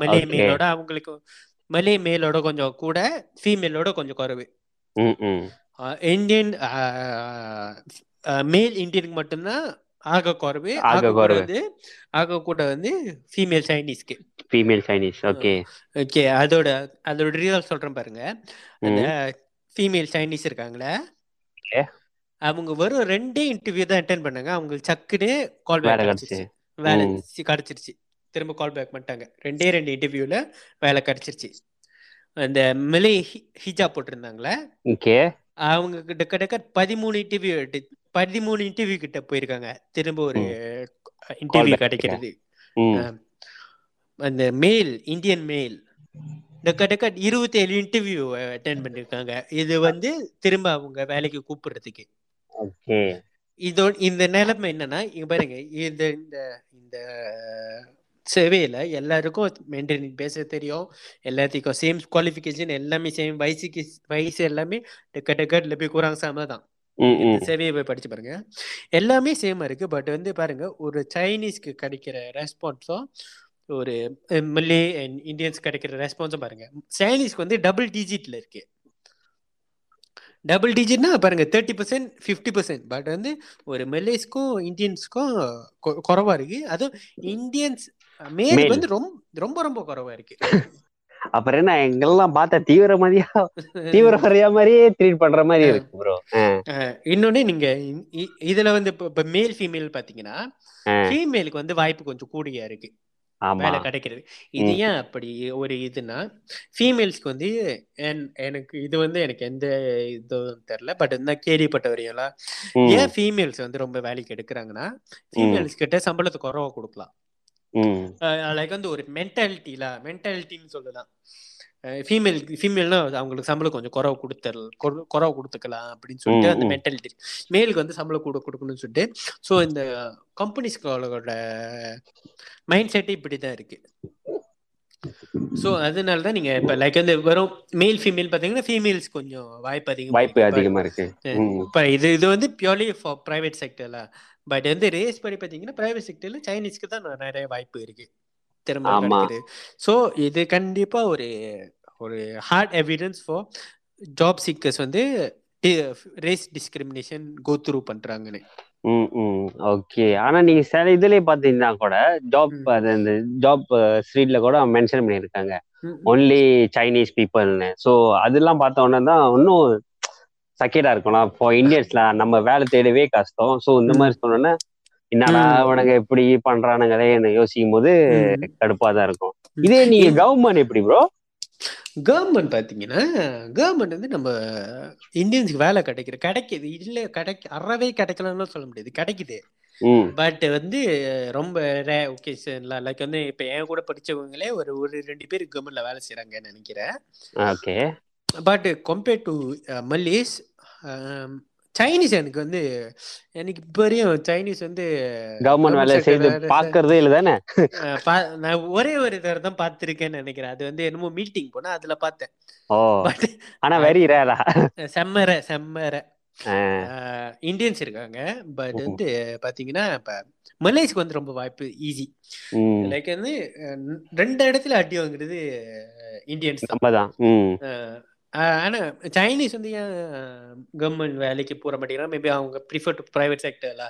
மலே. மேலோட அவங்களுக்கு மலே மேலோட கொஞ்சம் கூட ஃபீமேலோட கொஞ்சம் குறைவு இந்தியன் மேல் இந்தியனுக்கு மட்டும்தான் ஆக குறைவு ஆக. வந்து ஆக கூட வந்து ஃபீமேல் சைனீஸ்க்கு ஃபீமேல் சைனீஸ் ஓகே ஓகே அதோட அதோட ரிசல்ட் சொல்றேன் பாருங்க அந்த ஃபீமேல் சைனீஸ் இருக்காங்களே. அவங்க வெறும் ரெண்டே இன்டர்வியூ தான் அட்டென்ட் பண்ணாங்க. அவங்களுக்கு சக்குன்னு கால் பேக் கிடைச்சு. கிடைச்சிருச்சு வேலை கிடைச்சிருச்சு. திரும்ப கால் பேக் பண்ணிட்டாங்க. ரெண்டே ரெண்டு இன்டர்வியூல வேலை கிடைச்சிருச்சு. அந்த மிலை ஹிஜாப் போட்டிருந்தாங்களே? அவங்க கிட்ட கிட்ட பதிமூணு இன்டர்வியூ பதிமூணு இன்டர்வியூ கிட்ட போயிருக்காங்க. திரும்ப ஒரு இன்டர்வியூ கிடைக்கிறது. அந்த மேல் இந்தியன் மேல் டக்க டக்க இருபத்தி ஏழு இன்டர்வியூ அட்டென்ட் பண்ணிருக்காங்க. இது வந்து திரும்ப அவங்க வேலைக்கு கூப்பிடுறதுக்கு. ஓகே. இதோ இந்த நிலைமை என்னன்னா இங்க பாருங்க இந்த இந்த இந்த சேவையில எல்லாருக்கும் மெயின்டைன் பேச தெரியும். எல்லாத்துக்கும் சேம் குவாலிஃபிகேஷன் எல்லாமே சேம் வயசுக்கு வயசு எல்லாமே டக்க டக்க லெபி கூறாங்க சாம தான். சேவையை போய் படிச்சு பாருங்க. எல்லாமே சேமா இருக்கு. பட் வந்து பாருங்க ஒரு சைனீஸ்க்கு கிடைக்கிற ரெஸ்பான்ஸும் ஒரு மல்லே அண்ட் இந்தியன்ஸ் கிடைக்கிற ரெஸ்பான்ஸும் பாருங்க சைனீஸ்க்கு வந்து டபுள் டிஜிட்ல இருக்கு. டபுள் டிஜிட்னா பாருங்க thirty percent fifty percent but வந்து ஒரு மெல்லேஸ்க்கும் இந்தியன்ஸ்க்கும் குறைவா இருக்கு. அதுவும் இந்தியன்ஸ் மேல். வந்து ரொம்ப ரொம்ப ரொம்ப குறைவா இருக்கு. அப்புறம் என்ன எங்கெல்லாம் பார்த்தா தீவிரவாதியா தீவிரவாதியா மாதிரியே ட்ரீட் பண்ற மாதிரி இருக்கு ப்ரோ இன்னொன்னு நீங்க இதுல வந்து இப்ப- மேல் ஃபீமேல் பாத்தீங்கன்னா. ஃபீமேலுக்கு வந்து வாய்ப்பு கொஞ்சம் கூடியா இருக்கு. வேலை கிடைக்கிறது. இது ஏன் அப்படி ஒரு இதுனா ஃபீமேல்ஸ்க்கு வந்து என்- எனக்கு இது வந்து எனக்கு எந்த இதுவும் தெரியல. பட் இந்த கேள்விப்பட்ட வரையெல்லாம் ஏன் ஃபீமேல்ஸ் வந்து ரொம்ப வேலைக்கு எடுக்கிறாங்கன்னா ஃபீமேல்ஸ் கிட்ட சம்பளத்தை குறவா கொடுக்கலாம். லைக் வந்து ஒரு மென்டாலிட்டில மென்டாலிட்டின்னு சொல்லலாம். ஃபீமேல் ஃபீமேல்னா அவங்களுக்கு சம்பளம் கொஞ்சம் குறவு கொடுத்தல் குறவு கொடுத்துக்கலாம் அப்படின்னு சொல்லிட்டு அந்த. மென்டாலிட்டி மேலுக்கு வந்து சம்பளம் கூட கொடுக்கணும்னு சொல்லிட்டு ஸோ இந்த கம்பெனிஸ்களோட மைண்ட் செட்டே இப்படிதான் இருக்கு. ஸோ அதனால தான் நீங்க இப்ப லைக் வந்து வெறும் மேல் ஃபீமேல் பாத்தீங்கன்னா ஃபீமேல்ஸ் கொஞ்சம் வாய்ப்பு அதிகம் வாய்ப்பு அதிகமா இருக்கு. இப்ப இது இது வந்து பியூர்லி ஃபார் பிரைவேட் செக்டர்ல பட் வந்து ரேஸ் படி பாத்தீங்கன்னா பிரைவேட் செக்டர்ல சைனீஸ்க்கு தான் நிறைய வாய்ப்பு இருக்கு. திரும்ப. கிடைக்குது. ஸோ இது கண்டிப்பா ஒரு ஒரு hard evidence for job seekers வந்து ரேஸ் டிஸ்கிரிமினேஷன் கோ த்ரூ பண்றாங்கன்னு. ஓகே ஆனா நீங்க சில இதுலயே பாத்தீங்கன்னா கூட ஜாப் அந்த ஜாப் ஸ்ட்ரீட்ல கூட மென்ஷன் பண்ணியிருக்காங்க. ஒன்லி சைனீஸ் பீப்புள்னு ஸோ அதெல்லாம் பார்த்த உடனே தான் இன்னும் சக்கேடா இருக்கணும். இப்போ இந்தியன்ஸ்ல நம்ம வேலை தேடவே கஷ்டம். ஸோ இந்த மாதிரி சொன்னோன்னே என்னடா ம். அவனுங்க இப்படி பண்றானுங்களே யோசிக்கும் போது. கடுப்பா தான் இருக்கும். இதே நீங்க கவர்மெண்ட் எப்படி ப்ரோ கவர்மெண்ட் பாத்தீங்கன்னா கவர்மெண்ட் வந்து நம்ம இந்தியன்ஸ்க்கு வேலை கிடைக்கிற கிடைக்குது. இல்ல கிடைக்க அறவே கிடைக்கலன்னு சொல்ல முடியாது. கிடைக்குது. பட் வந்து ரொம்ப ரே ஒகேஷன்ல லைக் வந்து இப்ப என் கூட படிச்சவங்களே ஒரு ஒரு ரெண்டு பேர் கவர்மெண்ட்ல வேலை செய்யறாங்கன்னு நினைக்கிறேன். Okay but compared to Malays Chinese எனக்கு வந்து எனக்கு இப்போ வரையும் சைனீஸ் வந்து கவர்மெண்ட் வேலை செய்து பாக்குறதே இல்ல தானே? நான் ஒரே ஒரு தடவை தான் பார்த்துருக்கேன்னு நினைக்கிறேன். அது வந்து என்னமோ மீட்டிங் போனா அதுல பார்த்தேன். ஆனா வெரி ரேரா செம்மற செம்மற. இந்தியன்ஸ் இருக்காங்க. பட். வந்து பாத்தீங்கன்னா இப்ப மலேஸ்க்கு வந்து ரொம்ப வாய்ப்பு ஈஸி லைக் வந்து ரெண்டு இடத்துல அடி வாங்குறது இந்தியன்ஸ் தான். நம்மதான் ம் அஹ், அஹ், ஆனா சைனீஸ் வந்து ஏன் கவர்மெண்ட் வேலைக்கு போற மாட்டேங்கிறாங்க? மேபி அவங்க ப்ரிஃபர் டு பிரைவேட் செக்டர்ல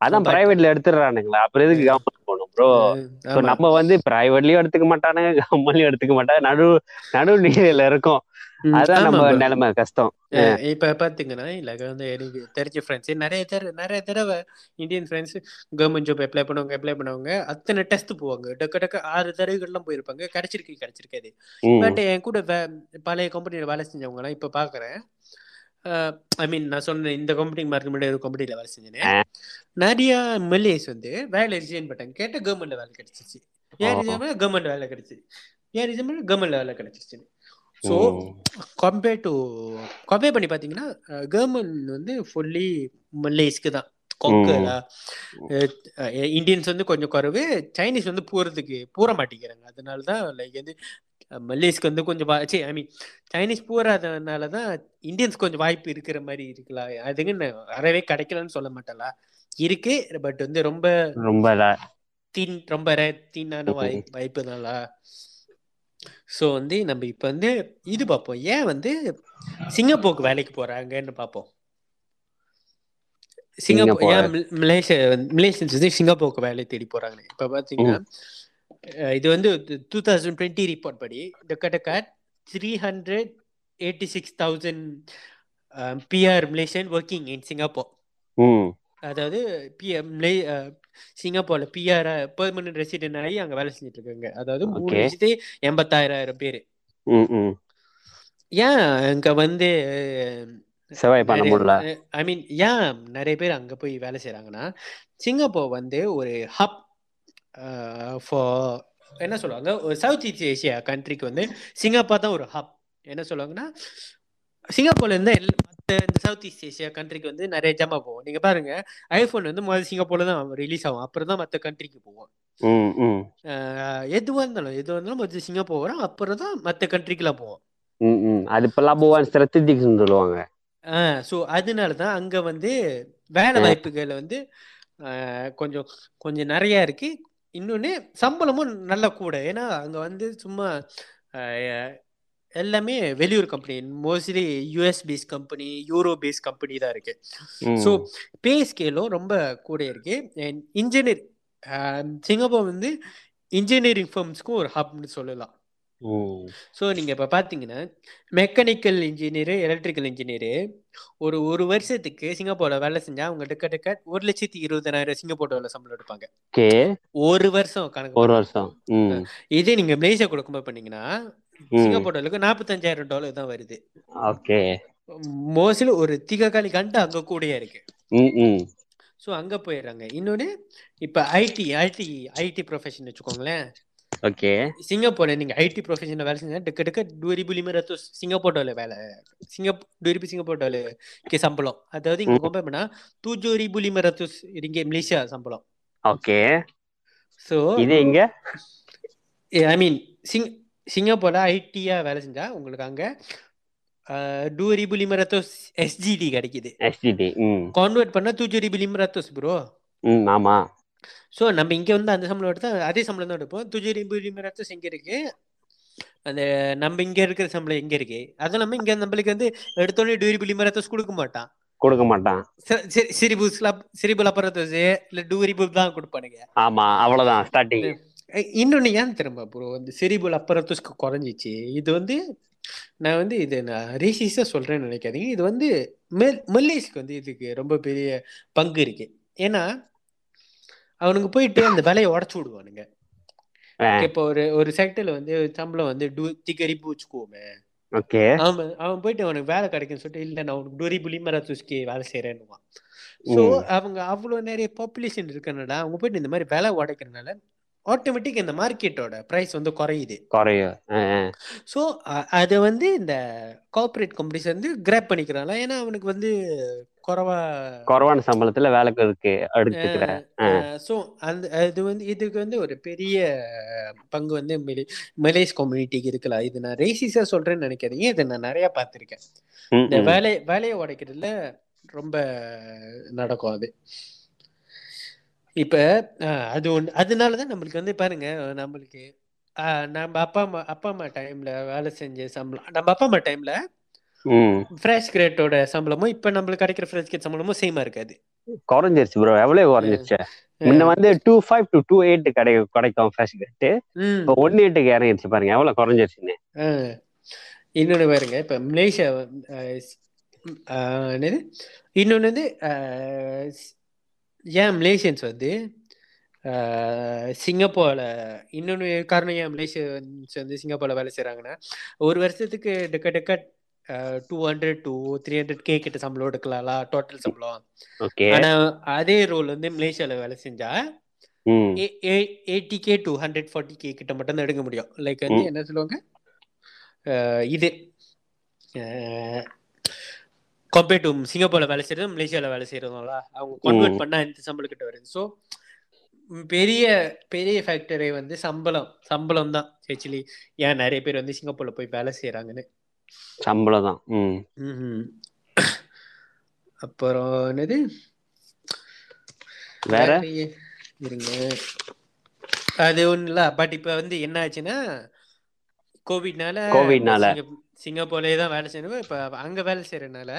அதான் பிரைவேட்ல எடுத்துடுறானுங்களா? அப்புறம் எதுக்கு கவர்மெண்ட் போகணும் ப்ரோ So, நம்ம வந்து பிரைவேட்லயும் எடுத்துக்க மாட்டானுங்க கவர்மெண்ட்லயும் எடுத்துக்க மாட்டாங்க. நடு நடு நீரில இருக்கோம். அதான் நம்ம நிலைமை கஷ்டம். இப்ப பாத்தீங்கன்னா இல்ல வந்து எனக்கு தெரிஞ்ச ஃப்ரெண்ட்ஸ் நிறைய தடவை நிறைய தடவை Indian friends government job apply பண்ணுவாங்க அப்ளை பண்ணுவாங்க அத்தனை டெஸ்ட் போவாங்க. டக்கு டக்கு ஆறு தடவைகள்லாம் போயிருப்பாங்க. கிடைச்சிருக்கு கிடைச்சிருக்காது பட் என் கூட பழைய கம்பெனியில் வேலை செஞ்சவங்க எல்லாம் இப்ப பாக்குறேன். ஐ மீன் நான் சொன்ன இந்த கம்பெனி மார்க்கு முன்னாடி ஒரு கம்பெனில வேலை செஞ்சேன். நிறைய மல்லேஸ் வந்து வேலை ரிசைன் பண்ணிட்டாங்க. கேட்ட கவர்மெண்ட்ல வேலை கிடைச்சிச்சு ஏன். ரிசைன் கவர்மெண்ட் வேலை கிடைச்சிச்சு. ஏன் ரிசைன் கவர்மெண்ட்ல வேலை கிடைச்சிச்சு ஸோ கம்பேர் டு கம்பேர் பண்ணி பார்த்தீங்கன்னா கவர்மெண்ட் வந்து ஃபுல்லி மல்லேஸ்க்கு தான். கொங்கலா இந்தியன்ஸ் வந்து கொஞ்சம் குறைவு சைனீஸ் வந்து போறதுக்கு பூர மாட்டேங்கிறாங்க அதனால தான் லைக் வந்து மல்லேஸ்க்கு வந்து கொஞ்சம் சரி ஐ மீன் சைனீஸ் போறாதனால தான் இந்தியன்ஸ் கொஞ்சம் வாய்ப்பு இருக்கிற மாதிரி இருக்கலாம் அதுக்கு நான் அறவே கிடைக்கலன்னு சொல்ல மாட்டேன்ல இருக்கு பட் வந்து ரொம்ப ரொம்ப தீன் ரொம்ப தீனான வாய் வாய்ப்பு தான்ல ஸோ வந்து நம்ம இப்போ வந்து இது பார்ப்போம். ஏன் வந்து சிங்கப்பூருக்கு வேலைக்கு போறாங்கன்னு பார்ப்போம். சிங்கப்பூர். ஏன் மல்- மலேசியா மலேசியன்ஸ் வந்து சிங்கப்பூருக்கு வேலை தேடி போறாங்க. இப்போ பார்த்தீங்கன்னா இது வந்து டூ தௌசண்ட் டுவெண்ட்டி ரிப்போர்ட் படி கிட்டத்தட்ட three hundred eighty six thousand PR Malaysian working in Singapore அதாவது பிஎம் சிங்கப்பூர்ல பிஆர் பெர்மனன்ட் ரெசிடென்ட் ஆகி அங்க வேலை செஞ்சுட்டு இருக்காங்க அதாவது மூணு. லட்சத்தி எண்பத்தாயிரம் பேரு. ஏன் அங்க வந்து survive பண்ண முடியல? ஐ மீன் ஏன் நிறைய பேர் அங்க போய் வேலை செய்றாங்கன்னா சிங்கப்பூர் வந்து ஒரு ஹப் ஃபார் என்ன சொல்லுவாங்க? ஒரு சவுத் ஈஸ்ட் ஏசியா கண்ட்ரிக்கு வந்து சிங்கப்பூர் தான் ஒரு ஹப் என்ன சொல்லுவாங்கன்னா சிங்கப்பூர்ல இருந்து இந்த சவுத் ஈஸ்ட் ஏசியா கண்ட்ரிக்கு வந்து நிறைய ஜமா போகும். நீங்க பாருங்க ஐபோன் வந்து முதல்ல சிங்கப்பூர்ல தான் ரிலீஸ் ஆகும். அப்புறம் தான் மற்ற கண்ட்ரிக்கு போகும். ம், ம், அஹ் எதுவா இருந்தாலும் எதுவா இருந்தாலும் முதல்ல சிங்கப்பூர் வரும். அப்புறம் தான் மற்ற கண்ட்ரிக்குலாம் போவோம் ம், ம். அது இப்ப லபுவான் ஸ்ட்ராட்டஜிக்ஸ் சொல்லுவாங்க. ஸோ அதனால தான் அங்க வந்து வேலை வாய்ப்புகள் வந்து கொஞ்சம் கொஞ்சம் நிறைய இருக்கு. இன்னொன்னு சம்பளமும் நல்ல கூட. ஏன்னா அங்க வந்து சும்மா எல்லாமே வெளியூர் company mostly US base company euro base company தான் இருக்கு. ஸோ பே ஸ்கேலும் ரொம்ப கூட இருக்கு. அண்ட் இன்ஜினியர் சிங்கப்பூர் வந்து இன்ஜினியரிங் ஃபர்ம்ஸ்க்கும் ஒரு ஹப்னு சொல்லலாம். ஸோ நீங்க இப்ப பாத்தீங்கன்னா மெக்கானிக்கல் இன்ஜினியரு எலக்ட்ரிக்கல் இன்ஜினியரு ஒரு ஒரு வருஷத்துக்கு சிங்கப்பூர்ல வேலை செஞ்சா அவங்க டக்க டக்க ஒரு லட்சத்தி இருபதனாயிரம் சிங்கப்பூர் டாலர் சம்பளம் எடுப்பாங்க. ஒரு வருஷம் கணக்கு ஒரு. வருஷம். இதே நீங்க மலேசியா கூட கம்பேர் பண்ணீங்கன்னா. சிங்கப்பூர் டாலருக்கு நாற்பத்தஞ்சாயிரம் டாலர் தான் வருது. ஓகே. மோஸ்ட்லி ஒரு திககாலி கண்டு அங்க கூடயே இருக்கு. ஸோ அங்க போயிடுறாங்க. இன்னொன்னு இப்ப ஐடி ஐடி ஐடி ப்ரொஃபஷன் வச்சுக்கோங்களேன். ஓகே. சிங்கப்பூர்ல நீங்க ஐடி ப்ரொஃபஷன்ல வேலை செஞ்சா டக்கு டக்கு டூ ரிபு லிமரத்து சிங்கப்பூர் டாலர் வேலை. சிங்கப்பூர் டூ ரிபு சிங்கப்பூர் டாலர் கே சம்பளம். அதாவது இங்க கம்பேர் பண்ணா தூஜோ ரிபு லிமரத்து இங்க மலேசியா சம்பளம். ஓகே. ஸோ இது எங்க? ஐ மீன் சிங் சிங்கப்பூர்ல ஐடியா வேலை செஞ்சா உங்களுக்கு அங்க டூ ரிபு லிமரத்தோஸ் எஸ்ஜிடி கிடைக்குது. எஸ்டிடி ம். கான்வெர்ட் பண்ணா தூஜோ ரிபு லிமரத்தோஸ் ப்ரோ ம் ஆமா. ஸோ நம்ம இங்க வந்து அந்த சம்பளம் எடுத்தா அதே சம்பளம் தான் எடுப்போம். துஜி ரிபு லிமரத்தோஸ் எங்க இருக்கு. அந்த நம்ம இங்க இருக்கிற சம்பளம் எங்க இருக்கு. அதுவும் இல்லாம இங்க நம்மளுக்கு வந்து எடுத்தோடனே டூரிபு லிமரத்தோஸ் கொடுக்க மாட்டான். கொடுக்க மாட்டான். சிரிபு ஸ்லாப் சிரிபு லப்பரத்தோஸ் இல்ல டூரிபு தான் கொடுப்பானுங்க. ஆமா அவ்வளவுதான் ஸ்டார்டிங் அஹ் இன்னொன்னு ஏன் திரும்ப ப்ரோ இந்த சிரிபு லப்பரத்தோஸ்க்கு குறைஞ்சிச்சு. இது வந்து நான் வந்து இது நான் ரீசிஸா சொல்றேன்னு நினைக்காதீங்க. இது வந்து மெல் மல்லேஸ்க்கு வந்து இதுக்கு ரொம்ப பெரிய பங்கு இருக்கு. ஏன்னா அவனுக்கு போயிட்டு அந்த வேலையை உடச்சு விடுவானுங்க. இப்போ ஒரு ஒரு செக்டர்ல வந்து சம்பளம் வந்து டூ திகரிப்பு வச்சுக்கோமே. ஓகே. அவன் அவன் போயிட்டு அவனுக்கு வேலை கிடைக்குன்னு சொல்லிட்டு இல்ல நான் உனக்கு டோரி புலி மரத்துஸ்கி வேலை செய்யறேன்னுவான் ஸோ. அவங்க அவ்வளவு நிறைய பாப்புலேஷன் இருக்கனால அவங்க போயிட்டு இந்த மாதிரி வேலை உடைக்கிறனால ஆட்டோமேட்டிக் இந்த மார்க்கெட்டோட ப்ரைஸ் வந்து குறையுது. குறையும். ஸோ அதை வந்து இந்த கார்ப்பரேட் கம்பெனிஸ் வந்து கிராப் பண்ணிக்கிறாங்களா ஏன்னா அவனுக்கு வந்து குறைவா குறைவான சம்பளத்துல வேலைக்கு இருக்கு எடுத்துக்கிறேன் ஸோ அந்த அது வந்து இதுக்கு வந்து ஒரு பெரிய பங்கு வந்து மெலே மலேஸ் கம்யூனிட்டிக்கு இருக்கலாம். இது நான் ரேசிஸா சொல்றேன்னு நினைக்காதீங்க. இதை நான் நிறைய பார்த்துருக்கேன். இந்த. வேலை வேலையை உடைக்கிறதுல ரொம்ப நடக்கும் அது. இப்ப அது ஒன்று அதனாலதான் நம்மளுக்கு வந்து பாருங்க நம்மளுக்கு நம்ம அப்பா அம்மா அப்பா அம்மா டைம்ல வேலை செஞ்ச சம்பளம் நம்ம அப்பா அம்மா டைம்ல. ஃப்ரெஷ் கிரேட்டோட சம்பளமும் இப்ப நம்மளுக்கு கிடைக்கிற ஃப்ரெஷ் கிரேட் சம்பளமும் சேமா இருக்காது. குறைஞ்சிருச்சு ப்ரோ எவ்வளவு குறைஞ்சிருச்சு? முன்ன வந்து two five to two eight கிடை கிடைக்கும் ஃப்ரெஷ் கட்டு ம். இப்போ ஒன் எயிட்டுக்கு இறங்கிருச்சு பாருங்க எவ்வளவு குறைஞ்சிருச்சுன்னு. இன்னொன்னு பாருங்க இப்ப மலேசியா என்னது? இன்னொன்னு வந்து ஏன் மலேசியன்ஸ் வந்து சிங்கப்பூர்ல இன்னொன்னு காரணம் ஏன் மலேசியன்ஸ் வந்து சிங்கப்பூர்ல வேலை செய்றாங்கன்னா ஒரு வருஷத்துக்கு டெக்க டெக்க two hundred two three hundred K கிட்ட சம்பளம் எடுக்கலாம்ல டோட்டல் சம்பளம். ஆனா அதே ரோல் வந்து மலேசியால வேலை செஞ்சா eighty K to hundred forty K கிட்ட மட்டும் தான் எடுக்க முடியும். லைக் வந்து. என்ன சொல்லுவாங்க? இது. கம்பேர் டு சிங்கப்பூர்ல வேலை செய்யறதும் மலேசியால வேலை செய்யறதும்ல அவங்க கன்வெர்ட். பண்ணா இந்த சம்பளம் கிட்ட வருது? ஸோ பெரிய பெரிய ஃபேக்டரி வந்து சம்பளம். சம்பளம் தான் ஆக்சுவலி ஏன் நிறைய பேர் வந்து சிங்கப்பூர்ல போய் வேலை செய்யறாங்கன்னு சம்பளம் தான். அப்புறம் என்னது? வேற? இருங்க. அது ஒண்ணு இல்ல. பட் இப்ப வந்து என்ன ஆச்சுன்னா கோவிட்னால கோவிட்னால. சிங்க- சிங்கப்பூர்லயே தான் வேலை செய்யணும். இப்ப அங்க வேலை செய்யறதுனால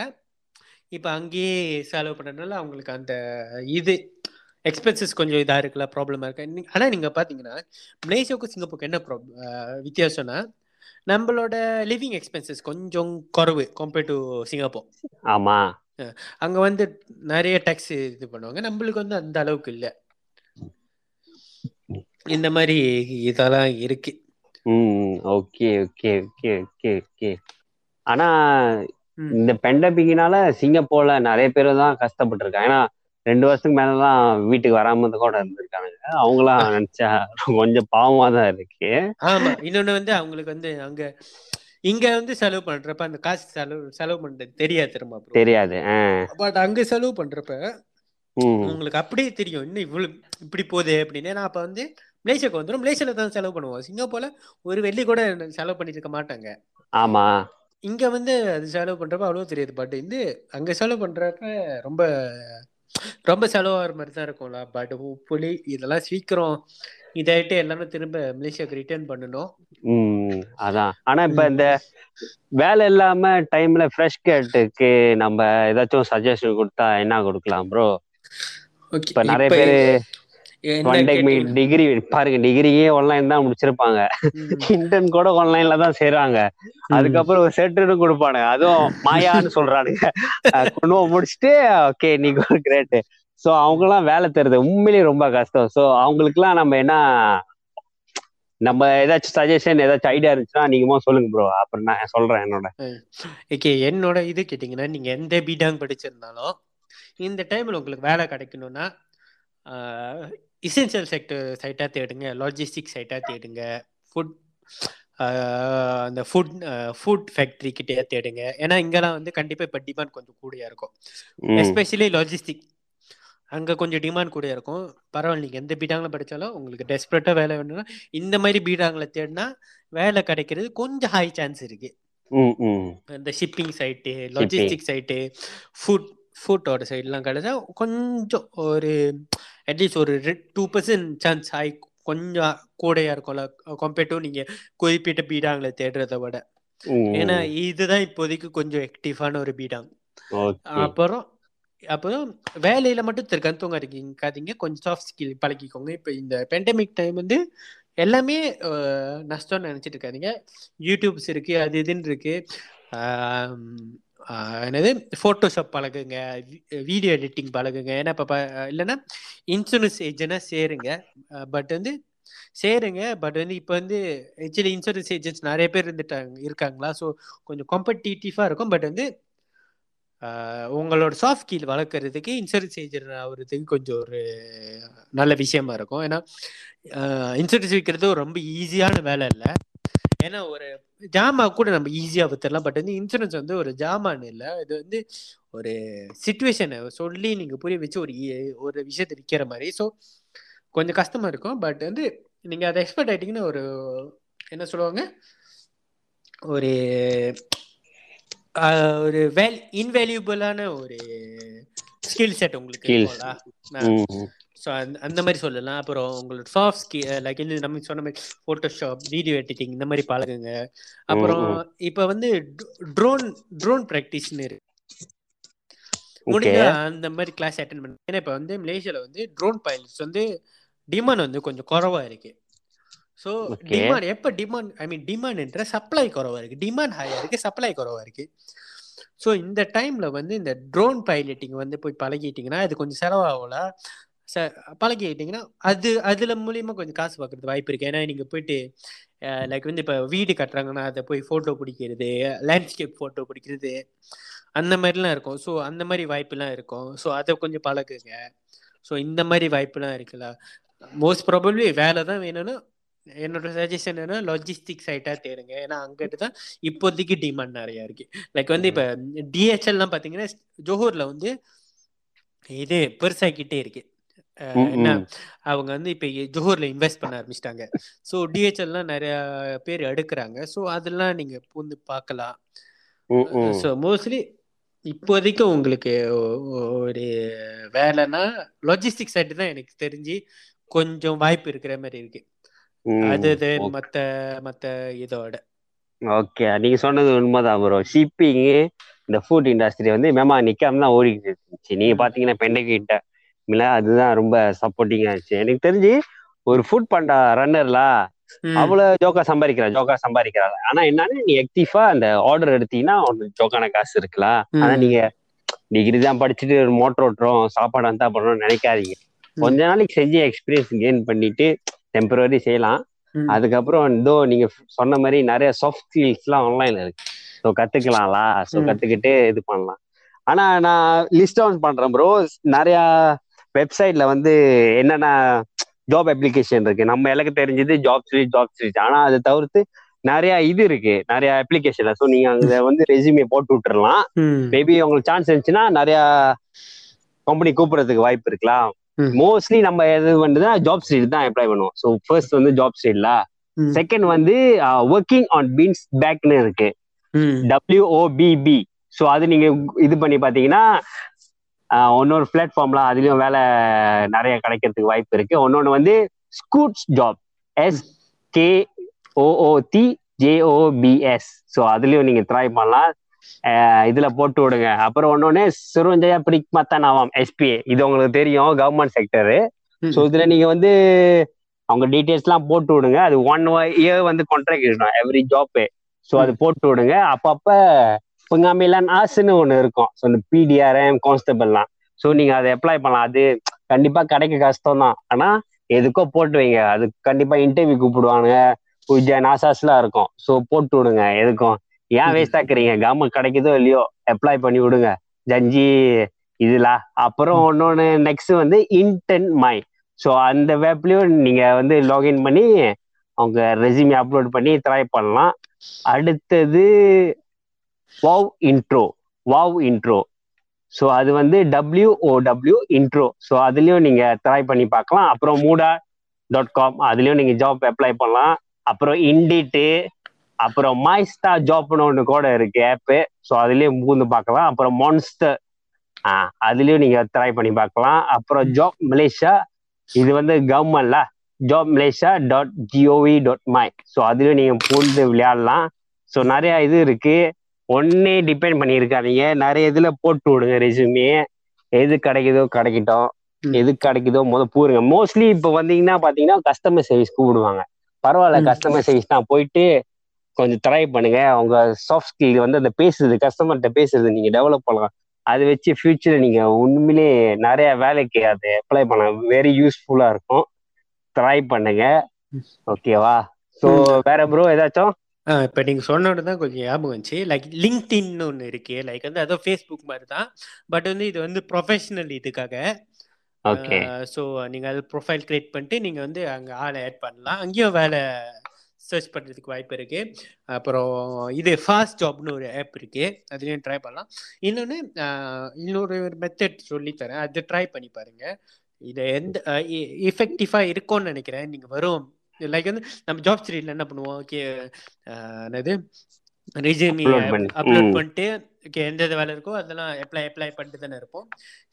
இப்ப அங்கேயே செலவு பண்றதுனால அவங்களுக்கு அந்த இது எக்ஸ்பென்சஸ் கொஞ்சம் இதா இருக்குல்ல ப்ராப்ளமா இருக்கு. நீ- ஆனா நீங்க பாத்தீங்கன்னா மலேசியாவுக்கும் சிங்கப்பூருக்கு என்ன ப்ராப்ளம் வித்தியாசம்னா நம்மளோட லிவிங் எக்ஸ்பென்சஸ் கொஞ்சம் குறைவு கம்பேர்ட் டு சிங்கப்பூர். ஆமா. அங்க வந்து நிறைய டேக்ஸ் இது பண்ணுவாங்க. நம்மளுக்கு வந்து அந்த அளவுக்கு இல்ல. இந்த மாதிரி இதெல்லாம் இருக்கு. ம். Okay okay okay okay okay. ஆனா. இந்த பெண்டமிக்னால சிங்கப்பூர்ல நிறைய பேர் தான் கஷ்டப்பட்டிருக்காங்க. ஏன்னா ரெண்டு வருஷத்துக்கு மேலதான் வீட்டுக்கு வராம கூட இருந்திருக்காங்க அவங்களாம் நினைச்சா கொஞ்சம் பாவமா தான் இருக்கு. ஆமா. இன்னொன்னு வந்து அவங்களுக்கு வந்து அங்க இங்க வந்து செலவு பண்றப்ப அந்த காசு செலவு செலவு பண்றது தெரியாது திரும்ப தெரியாது. பட் அங்க செலவு பண்றப்ப உங்களுக்கு அப்படியே தெரியும். இன்னும் இவ்வளவு இப்படி போகுது அப்படின்னு. நான் அப்ப வந்து மலேசியாவுக்கு வந்துடும் மலேசியால தான் செலவு பண்ணுவோம். சிங்கப்பூர்ல ஒரு வெள்ளி கூட செலவு பண்ணிட்டு இருக்க மாட்டாங்க. ஆமா. இங்க வந்து அது செலவு பண்றப்ப அவ்வளவு தெரியாது. பட் வந்து அங்க செலவு பண்றப்ப ரொம்ப ரொம்ப செலவாகிற மாதிரி தான் இருக்கும்ல. பட் புலி இதெல்லாம் சீக்கிரம் இதாயிட்டு எல்லாமே திரும்ப மலேசியாவுக்கு ரிட்டர்ன் பண்ணணும். ம் அதான். ஆனா இப்ப இந்த வேலை இல்லாம டைம்ல ஃப்ரெஷ் கேட்டுக்கு நம்ம ஏதாச்சும் சஜஷன் கொடுத்தா என்ன கொடுக்கலாம் ப்ரோ இப்ப நிறைய பேரு? டிகிரி பாருங்க டிகிரியே ஆன்லைன் தான் முடிச்சிருப்பாங்க. இன்டர்ன் கூட ஆன்லைன்ல தான் செய்றாங்க அதுக்கப்புறம் ஒரு செட்டுன்னு கொடுப்பானுங்க. அதுவும் மாயான்னு சொல்றானுங்க. கொண்டு முடிச்சுட்டு ஓகே கிரேட் சோ அவங்க எல்லாம் வேலை தருது உண்மையிலேயே ரொம்ப கஷ்டம். சோ அவங்களுக்குலாம் நம்ம என்ன நம்ம ஏதாச்சும் சஜஷன் ஏதாச்சும் ஐடியா இருந்துச்சுன்னா நீங்க சொல்லுங்க ப்ரோ அப்புறம் நான் சொல்றேன் என்னோட. ஓகே என்னோட இது கேட்டிங்கன்னா நீங்க எந்த பிடாங் படிச்சிருந்தாலும் இந்த டைம்ல உங்களுக்கு வேலை கிடைக்கணும்னா இசென்சியல் செக்டர் சைட்டா தேடுங்க லாஜிஸ்டிக் சைட்டா தேடுங்க ஃபுட் அந்த ஃபுட் ஃபுட் ஃபேக்டரி கிட்டே தேடுங்க. ஏன்னா இங்கெல்லாம் வந்து கண்டிப்பா இப்ப டிமாண்ட் கொஞ்சம் கூடியா இருக்கும். எஸ்பெஷலி லாஜிஸ்டிக் அங்க கொஞ்சம் டிமாண்ட் கூட இருக்கும். பரவாயில்ல நீங்க எந்த பீடாங்ல படிச்சாலும் உங்களுக்கு டெஸ்பரேட்டா வேலை வேணும்னா இந்த மாதிரி பீடாங்ல தேடினா வேலை கிடைக்கிறது கொஞ்சம் ஹை சான்ஸ் இருக்கு. இந்த shipping side logistic side food ஃபுட்டோட சைட்லாம் கிடைச்சா கொஞ்சம் ஒரு அட்லீஸ்ட் ஒரு டூ பர்சன்ட் சான்ஸ் ஹை கொஞ்சம் கூடையா இருக்கும்ல. கம்பேர்ட் டு நீங்க குறிப்பிட்ட பீடாங்களை தேடுறத விட. ஏன்னா இதுதான் இப்போதைக்கு கொஞ்சம் ஆக்டிவான ஒரு பீடாங் அப்புறம் அப்புறம் வேலையில மட்டும் திருக்கந்தவங்க இருக்காதீங்க கொஞ்சம் சாஃப்ட் ஸ்கில் பழகிக்கோங்க. இப்போ இந்த பெண்டமிக் டைம் வந்து எல்லாமே நஷ்டம்னு நினைச்சிட்டு இருக்காதீங்க. யூடியூப்ஸ் இருக்கு அது இதுன்னு இருக்கு. என்னது? ஃபோட்டோஷாப் பழகுங்க. வீடியோ எடிட்டிங் பழகுங்க. ஏன்னா இப்போ இல்லைன்னா இன்சூரன்ஸ் ஏஜென்ட்னா சேருங்க. பட் வந்து சேருங்க. பட் வந்து இப்போ வந்து ஆக்சுவலி இன்சூரன்ஸ் ஏஜென்ட்ஸ் நிறைய பேர் இருந்துட்டாங்க இருக்காங்களா? ஸோ கொஞ்சம் காம்படிட்டிவாக இருக்கும். பட் வந்து உங்களோட சாஃப்ட் ஸ்கில் வளர்க்குறதுக்கு இன்சூரன்ஸ் ஏஜென்ட் ஆகுறதுக்கு கொஞ்சம் ஒரு நல்ல விஷயமா இருக்கும். ஏன்னா இன்சூரன்ஸ் விற்கிறது ரொம்ப ஈஸியான வேலை இல்லை. ஏன்னா ஒரு ஜாமா கூட நம்ம ஈஸியாக வித்துடலாம் பட் வந்து இன்சூரன்ஸ் வந்து ஒரு ஜாமான் இல்லை. இது வந்து ஒரு சுச்சுவேஷனை சொல்லி நீங்கள் புரிய வச்சு ஒரு ஒரு விஷயத்தை விற்கிற மாதிரி. ஸோ கொஞ்சம் கஷ்டமா இருக்கும். பட் வந்து நீங்கள் அதை எக்ஸ்பர்ட் ஆயிட்டீங்கன்னா ஒரு என்ன சொல்லுவாங்க? ஒரு ஒரு வேல் இன்வேல்யூபிளான ஒரு ஸ்கில் செட் உங்களுக்கு ஸோ அந்த அந்த மாதிரி சொல்லலாம். அப்புறம் உங்களோட சாஃப்ட் ஸ்கி லைக் இந்த நம்ம சொன்ன மாதிரி ஃபோட்டோஷாப் வீடியோ எடிட்டிங் இந்த மாதிரி பழகுங்க. அப்புறம் இப்போ வந்து ட்ரோன் ட்ரோன் ப்ராக்டிஸ்னு இருக்கு. முடிஞ்ச அந்த மாதிரி கிளாஸ் அட்டன் பண்ண. ஏன்னா இப்போ வந்து மலேசியால வந்து ட்ரோன் பைலட்ஸ் வந்து டிமாண்ட் வந்து கொஞ்சம் குறவா இருக்கு. ஸோ. டிமாண்ட் எப்போ டிமாண்ட் ஐ மீன் டிமாண்ட்ன்ற சப்ளை குறவா இருக்கு. டிமாண்ட் ஹையா இருக்கு சப்ளை குறவா இருக்கு. ஸோ இந்த டைம்ல வந்து இந்த ட்ரோன் பைலட்டிங் வந்து போய் பழகிட்டீங்கன்னா அது கொஞ்சம் செலவாகல பழகிட்டீங்கன்னா அது அதுல மூலியமா கொஞ்சம் காசு பார்க்கறது வாய்ப்பு இருக்கு. ஏன்னா நீங்க போயிட்டு லைக் வந்து இப்போ வீடு கட்டுறாங்கன்னா அதை போய் ஃபோட்டோ பிடிக்கிறது லேண்ட்ஸ்கேப் ஃபோட்டோ பிடிக்கிறது அந்த மாதிரிலாம் இருக்கும். ஸோ அந்த மாதிரி வாய்ப்புலாம் இருக்கும். ஸோ அதை கொஞ்சம் பழகுங்க. ஸோ இந்த மாதிரி வாய்ப்புலாம் இருக்குல்ல. மோஸ்ட் ப்ராபப்ளி வேலை தான் வேணும்னா என்னோட சஜஷன் என்ன லாஜிஸ்டிக் சைட்டா தேடுங்க. ஏன்னா அங்கிட்டு தான் இப்போதைக்கு டிமாண்ட் நிறைய இருக்கு. லைக் வந்து இப்ப டிஹெச்எல்லாம் பாத்தீங்கன்னா ஜோஹூர்ல வந்து இது பெருசாக்கிட்டே இருக்கு. அஹ் ம், என்ன. அவங்க வந்து இப்ப ஜோஹூர்ல இன்வெஸ்ட் பண்ண ஆரம்பிச்சிட்டாங்க ஸோ டிஹெச்எல்லாம் நிறைய பேர் எடுக்கிறாங்க ஸோ அதெல்லாம் நீங்க பூந்து பார்க்கலாம். ஸோ மோஸ்ட்லி இப்போதைக்கு உங்களுக்கு ஒரு வேலைன்னா லாஜிஸ்டிக் சைடு தான் எனக்கு தெரிஞ்சு கொஞ்சம் வாய்ப்பு இருக்கிற மாதிரி இருக்கு. அது. மத்த மத்த இதோட ஓகே நீங்க சொன்னது உண்மைதான் ப்ரோ ஷிப்பிங் இந்த ஃபுட் இண்டஸ்ட்ரி வந்து மேமா நிக்காம தான் ஓடிக்கிட்டு இருந்துச்சு நீங்க. பாத்தீங்கன்னா பெண்டகிட்ட இல்ல அதுதான் ரொம்ப சப்போர்ட்டிங்கா இருந்துச்சு. எனக்கு தெரிஞ்சு ஒரு ஃபுட் பண்ற ரன்னர்ல ம். அவ்வளவு ஜோக்கா சம்பாதிக்கிறா ஜோக்கா சம்பாதிக்கிறாங்க ஆனா என்னன்னு நீ ஆக்டிவா அந்த ஆர்டர் எடுத்தீங்கன்னா உனக்கு ஜோக்கான காசு இருக்கலாம் ஆனா. நீங்க டிகிரி தான் படிச்சுட்டு ஒரு மோட்டர் ஓட்டுறோம் சாப்பாடு வந்தா பண்ணணும்னு நினைக்காதீங்க. கொஞ்ச நாளைக்கு செஞ்சு எக்ஸ்பீரியன்ஸ் கெயின் பண்ணிட்டு டெம்பரரி செய்யலாம். அதுக்கப்புறம் இதோ நீங்க சொன்ன மாதிரி நிறைய சாஃப்ட் ஸ்கில்ஸ்லாம் ஆன்லைன்ல இருக்கு. ஸோ கத்துக்கலாம்ல. ஸோ. கத்துக்கிட்டு இது பண்ணலாம். ஆனா நான் லிஸ்ட் டவுன் பண்றேன் ப்ரோ நிறைய வெப்சைட்ல வந்து என்னென்ன ஜாப் அப்ளிகேஷன் இருக்கு. நம்ம எனக்கு தெரிஞ்சது ஜாப் ஸ்ட்ரீட் ஜாப் ஸ்ட்ரீட் ஆனா அதை தவிர்த்து நிறைய இது இருக்கு. நிறைய அப்ளிகேஷன்ல ஸோ நீங்க அங்க வந்து ரெசியூமே போட்டு விட்டுறலாம். மேபி உங்களுக்கு சான்ஸ் இருந்துச்சுன்னா நிறைய கம்பெனி கூப்பிடுறதுக்கு வாய்ப்பு இருக்கலாம். மோஸ்ட்லி நம்ம எது பண்ணுறதுனா ஜாப் ஸ்ட்ரீட் தான் அப்ளை பண்ணுவோம். ஸோ ஃபர்ஸ்ட் வந்து ஜாப் ஸ்ட்ரீட்ல. செகண்ட் வந்து ஒர்க்கிங் ஆன் பீன்ஸ் பேக்னு இருக்கு. டபிள்யூஓபிபி ஸோ அது நீங்க இது பண்ணி பார்த்தீங்கன்னா ஆஹ், இன்னொரு பிளாட்ஃபார்ம்ல அதுலயும் வேலை நிறைய கிடைக்கிறதுக்கு வாய்ப்பு இருக்கு. இன்னொன்று வந்து Skoot jobs S K OOT JOBS so அதுலயும் நீங்க ட்ரை பண்ணலாம். இதுல போட்டு விடுங்க. அப்புறம் ஒன்னொன்னு சிறுவஞ்சயா பிரிக்மத்தனாவாம் எஸ்பிஏ இது உங்களுக்கு தெரியும் கவர்மெண்ட் செக்டரு. ஸோ இதுல நீங்க வந்து அவங்க டீட்டெயில்ஸ்லாம் போட்டு விடுங்க. அது ஒன் இயர் வந்து கான்ட்ராக்ட் இருக்கணும் எவ்ரி ஜாப் ஸோ அது போட்டு விடுங்க. அப்பப்ப புங்காமிலான் ஆசுன்னு ஒன்று இருக்கும். ஸோ இந்த பிடிஆர்எம் கான்ஸ்டபிள்லாம் ஸோ நீங்க அதை அப்ளை பண்ணலாம். அது கண்டிப்பா கிடைக்க கஷ்டம் தான் ஆனா எதுக்கோ போட்டு வைங்க. அது கண்டிப்பா இன்டர்வியூ கூப்பிடுவாங்க பூஜா நாசாஸ்லாம் இருக்கும். ஸோ போட்டு விடுங்க. எதுக்கும்? ஏன். வேஸ்ட் ஆக்குறீங்க கவர்மெண்ட் கிடைக்குதோ இல்லையோ அப்ளை பண்ணி விடுங்க. ஜஞ்சி இதுல. அப்புறம் இன்னொன்னு நெக்ஸ்ட் வந்து இன்டென் மை ஸோ அந்த வெப்லயும் நீங்க வந்து லாகின் பண்ணி அவங்க ரெசியூமே அப்லோட் பண்ணி ட்ரை பண்ணலாம். அடுத்தது wow intro wow intro so அது வந்து டபிள்யூஓடபிள்யூ இன்ட்ரோ ஸோ அதுலயும் நீங்க ட்ரை பண்ணி பார்க்கலாம். அப்புறம் மூடா டாட் காம் அதுலயும் நீங்க ஜாப் அப்ளை பண்ணலாம். அப்புறம் இண்டிட்டு அப்புறம் மைஸ்டா ஜாப்னு ஒன்று கூட இருக்கு ஆப்பு ஸோ அதுலயும் பூந்து பார்க்கலாம். அப்புறம் மான்ஸ்டர் ஆ அதுலயும் நீங்க ட்ரை பண்ணி பார்க்கலாம். அப்புறம் ஜாப் மலேசியா இது வந்து கவர்மெண்ட்ல job Malaysia dot GOV dot MY so அதுலயும் நீங்க பூந்து விளையாடலாம். ஸோ நிறைய இது இருக்கு. ஒன்னே டிபெண்ட் பண்ணியிருக்காதீங்க. நிறைய இதுல போட்டு விடுங்க ரெசுமே எது கிடைக்குதோ கிடைக்கட்டும். எது கிடைக்குதோ முத பூருங்க மோஸ்ட்லி இப்போ வந்தீங்கன்னா பாத்தீங்கன்னா கஸ்டமர் சர்வீஸ் கூப்பிடுவாங்க. பரவாயில்ல. கஸ்டமர் சர்வீஸ் தான். போயிட்டு கொஞ்சம் ட்ரை பண்ணுங்க. உங்க சாஃப்ட் ஸ்கில் வந்து அந்த பேசுறது கஸ்டமர்கிட்ட பேசுறது நீங்க டெவலப் பண்ணலாம். அதை வச்சு ஃபியூச்சர்ல நீங்க உண்மையிலே நிறைய வேலைக்கு அதை அப்ளை பண்ண வெரி யூஸ்ஃபுல்லா இருக்கும். ட்ரை பண்ணுங்க. ஓகேவா ஸோ வேற ப்ரோ ஏதாச்சும்? ஆ இப்ப நீங்க சொன்னோட தான் கொஞ்சம் ஞாபகம் வந்துச்சு. லைக் லிங்க்டின்னு ஒண்ணு இருக்கு. லைக் வந்து அதுவும் Facebook மாரி தான். பட் வந்து இது வந்து ப்ரொஃபஷனல் இதுக்காக. ஓகே. ஸோ நீங்க அது ப்ரொஃபைல் கிரியேட் பண்ணிட்டு, நீங்க வந்து அங்க ஆள ஆட் பண்ணலாம். அங்கேயும் வேலை சர்ச் பண்றதுக்கு வாய்ப்பு இருக்கு. அப்புறம் இது ஃபாஸ்ட் ஜாப்னு ஒரு ஆப் இருக்கு. அதுலயும் ட்ரை பண்ணலாம். இன்னொன்னு அ இன்னொரு மெத்தட் சொல்லி தரேன். அது ட்ரை பண்ணி பாருங்க. இது எந்த எஃபெக்டிவா இருக்கும்னு நெனைக்கிறேன். நீங்க வரும் லைக் வந்து நம்ம ஜாப் ஸ்ட்ரீட்ல என்ன பண்ணுவோம், ஓகே என்னது ரெஸ்யூமி அப்லோட். பண்ணிட்டு ஓகே எந்த வேலை இருக்கோ அதெல்லாம் அப்ளை அப்ளை பண்ணிட்டு தானே இருப்போம்.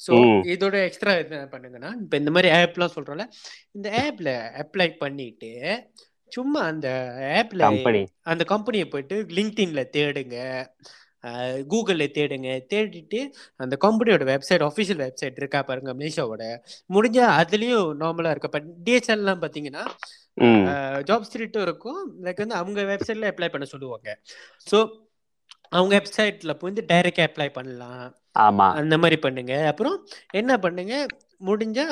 ஸோ. இதோட எக்ஸ்ட்ரா என்ன பண்ணுங்கன்னா, இப்ப இந்த மாரி ஆப்லாம் சொல்றோம்ல, இந்த ஆப்ல அப்ளை பண்ணிட்டு, சும்மா அந்த ஆப்ல. அந்த கம்பெனிய போயிட்டு LinkedInல தேடுங்க. Googleல தேடுங்க. தேடிட்டு அந்த கம்பெனியோட வெப்சைட் ஆஃபிஷியல் வெப்சைட் இருக்கா பாருங்க மலேசியாவோட. முடிஞ்சா அதுலயும் நார்மலா இருக்கு. இப்ப DHLலாம் பார்த்தீங்கன்னா, ஜாப் ஸ்ட்ரீட்டும் இருக்கும். லைக் வந்து அவங்க வெப்சைட்ல அப்ளை பண்ண சொல்லுவாங்க. ஸோ அவங்க வெப்சைட்ல வந்து டைரக்ட்டா அப்ளை பண்ணலாம். ஆமா. அந்த மாரி பண்ணுங்க. அப்புறம் என்ன பண்ணுங்க, முடிஞ்சா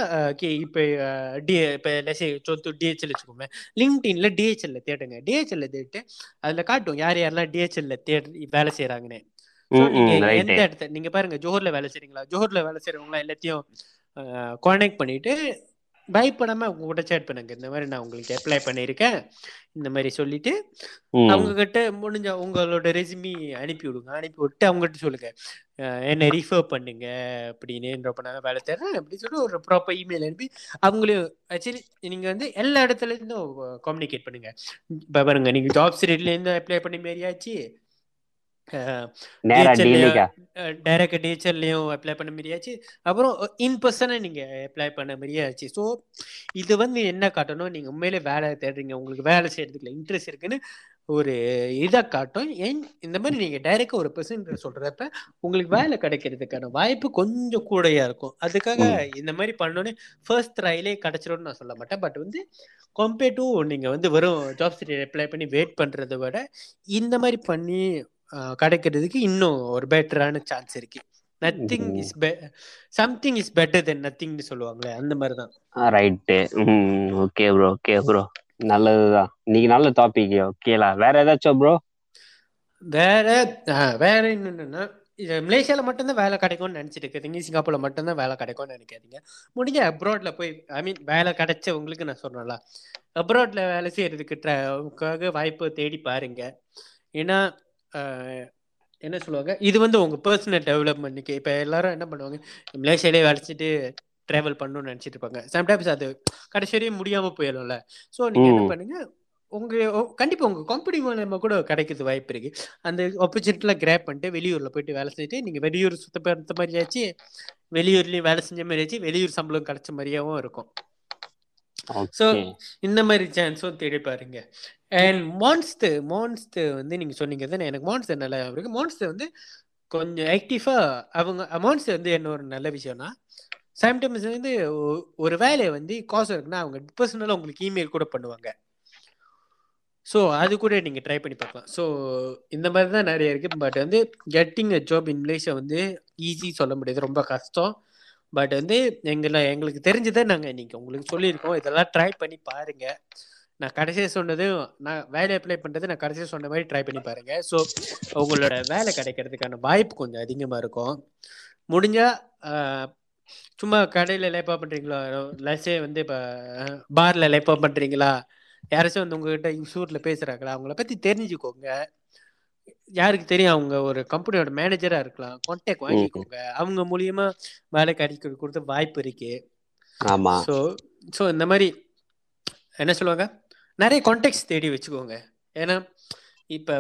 இப்ப டி இப்ப லெட்ஸ் சே சொத்து DHL வச்சுக்கோங்க. LinkedInல DHLல தேடுங்க. DHLல தேடிட்டு அதுல காட்டும் யார் யாரெல்லாம் DHLல தேடி வேலை. ரைட்டு. எந்த இடத்த நீங்க பாருங்க ஜோஹர்ல வேலை செய்றீங்களா? ஜோஹர்ல வேலை செய்றவங்கலாம் எல்லாத்தையும் கான்டாக்ட் பண்ணிட்டு, பயப்படாம அவங்க கூட சேட் பண்ணுங்க. இந்த மாரி நான் உங்களுக்கு அப்ளை பண்ணியிருக்கேன். இந்த மாரி சொல்லிட்டு, அவங்க. கிட்ட முடிஞ்ச உங்களோட ரெஸ்யூமி அனுப்பி விடுங்க. அனுப்பி விட்டு அவங்ககிட்ட சொல்லுங்க. அ என்ன ரிஃபர் பண்ணுங்க அப்படின்னு ரொம்ப நாளா வேலை தேடுறேன் அப்படின்னு சொல்லி ஒரு ப்ராப்பர் இமெயில் அனுப்பி, அவங்களையும் ஆக்சுவலி நீங்க வந்து எல்லா இடத்துல இருந்தும் கம்யூனிகேட் பண்ணுங்க. இப்ப பாருங்க நீங்க ஜாப் ஸ்ட்ரீட்லேருந்து அப்ளை பண்ண மாரி ஆச்சு. டைரக்ட்டா DHLலயும் அப்ளை பண்ண மாரி ஆச்சு. அப்புறம் இன் பெர்சனா நீங்க அப்ளை பண்ண மாரியே ஆச்சு. ஸோ இது வந்து என்ன காட்டணும், நீங்க உண்மையிலே வேலை தேடுறீங்க. உங்களுக்கு வேலை செய்றதுல இன்ட்ரெஸ்ட் இருக்குன்னு ஒரு இத காட்டும். ஏன் இந்த மாரி நீங்க டைரக்ட்டா ஒரு பெர்சன்ட்ட சொல்றப்ப, உங்களுக்கு வேலை கிடைக்கிறதுக்கான வாய்ப்பு கொஞ்சம் கூடயா இருக்கும். அதுக்காக. இந்த மாரி பண்ணோனே ஃபர்ஸ்ட் ட்ரைலயே கிடைச்சிரும்னு நான் சொல்ல மாட்டேன். பட் வந்து கம்பேர் டூ நீங்க வந்து வெறும் ஜாப் ஸ்ட்ரீட் அப்ளை பண்ணி வெயிட் பண்றத விட, இந்த மாரி பண்ணி கிடைக்கிறதுக்கு இன்னும் ஒரு பெட்டரான சான்ஸ் இருக்கு. Nothing. Is something is better than நத்திங்ன்னு சொல்லுவாங்கல்ல, அந்த மாரி தான். Right. Okay bro, okay bro. நல்லதுதான். இன்னைக்கு நல்ல டாபிக். ஓகேலா. வேற ஏதாச்சும் ப்ரோ? வேற வேற என்னன்னா, இது மலேசியால மட்டும் தான் வேலை கிடைக்கும்னு நெனைச்சிட்டு இருக்காதீங்க. சிங்கப்பூர்ல மட்டும் தான் வேலை கிடைக்கும்னு நெனைக்காதீங்க. முடிஞ்சா அப்ராட்ல போய் ஐ மீன் வேலை கிடைச்சவங்களுக்கு நான் சொல்றேன்ல, அப்ராட்ல வேலை க்காக வாய்ப்பு தேடி பாருங்க. ஏன்னா, என்ன சொல்லுவாங்க, இது வந்து உங்க பெர்சனல் டெவலப்மெண்ட்க்கு இப்ப எல்லாரும் என்ன பண்ணுவாங்க, மலேசியாலயே வேலை செஞ்சுட்டு டிராவல் பண்ணணும்னு நெனைச்சிட்டு இருப்பாங்க. சம்டைம்ஸ் அது கடைசி வரையும் முடியாம போயிரும்ல. ஸோ நீங்க என்ன. பண்ணுங்க, உங்க கண்டிப்பா உங்க கம்பெனி மூலியமா கூட கிடைக்கிறதுக்கு வாய்ப்பு இருக்கு. அந்த ஆப்பர்ச்சுனிட்டிலாம் கிராப் பண்ணிட்டு வெளியூர்ல போயிட்டு வேலை செஞ்சுட்டு, நீங்க வெளியூர் சுத்த பார்த்த மாரி ஆச்சு, வெளியூர்லயும் வேலை செஞ்ச மாரி ஆச்சு, வெளியூர் சம்பளம் கிடைச்ச மாரியாவும் இருக்கும். ஸோ. இந்த மாரி சான்ஸும் தேடி பாருங்க. அண்ட் மான்ஸ்டர் மான்ஸ்டர் வந்து நீங்க சொன்னீங்க தானே, எனக்கு மான்ஸ்டர் நல்லா இருக்கு. மான்ஸ்டர் வந்து கொஞ்சம் ஆக்டிவா அவங்க மான்ஸ்டர் வந்து என்ன ஒரு நல்ல விஷயம்னா, சம்டைம்ஸ் வந்து ஒரு வேலையை வந்து காசு இருக்குன்னா, அவங்க பர்சனலாக உங்களுக்கு இமெயில் கூட பண்ணுவாங்க. ஸோ அது கூட நீங்கள் ட்ரை பண்ணி பார்க்கலாம். ஸோ இந்த மாதிரி தான் நிறைய இருக்குது பட் வந்து getting a job in Malaysia வந்து ஈஸி சொல்ல முடியாது. ரொம்ப கஷ்டம். பட் வந்து எங்களை எங்களுக்கு தெரிஞ்சதை நாங்கள் இன்றைக்கி உங்களுக்கு சொல்லியிருக்கோம். இதெல்லாம் ட்ரை பண்ணி பாருங்கள் நான் கடைசியா சொன்னது நான் வேலை அப்ளை பண்றது நான் கடைசியா சொன்ன மாரி ட்ரை பண்ணி பாருங்க. ஸோ உங்களோட வேலை கிடைக்கிறதுக்கான வாய்ப்பு கொஞ்சம் அதிகமா இருக்கும். முடிஞ்சா அ சும்மா கடையில லேப்பா பண்றீங்களா? லெட்ஸ் சே வந்து இப்ப பார்ல லேப்பா பண்றீங்களா? யாராச்சும் வந்து உங்ககிட்ட சூட்ல பேசுறாங்களா? அவங்கள பத்தி தெரிஞ்சுக்கோங்க. யாருக்கு தெரியும் அவங்க ஒரு கம்பெனியோட மேனேஜரா இருக்கலாம். கான்டாக்ட். வாங்கிக்கோங்க. அவங்க மூலியமா வேலை கிடைக்கிறதுக்கு கூட வாய்ப்பு இருக்கு. ஆமா. ஸோ ஸோ இந்த மாரி என்ன சொல்லுவாங்க? நெறைய கான்டாக்ட்ஸ் தேடி வச்சுக்கோங்க. ஏன்னா, இப்ப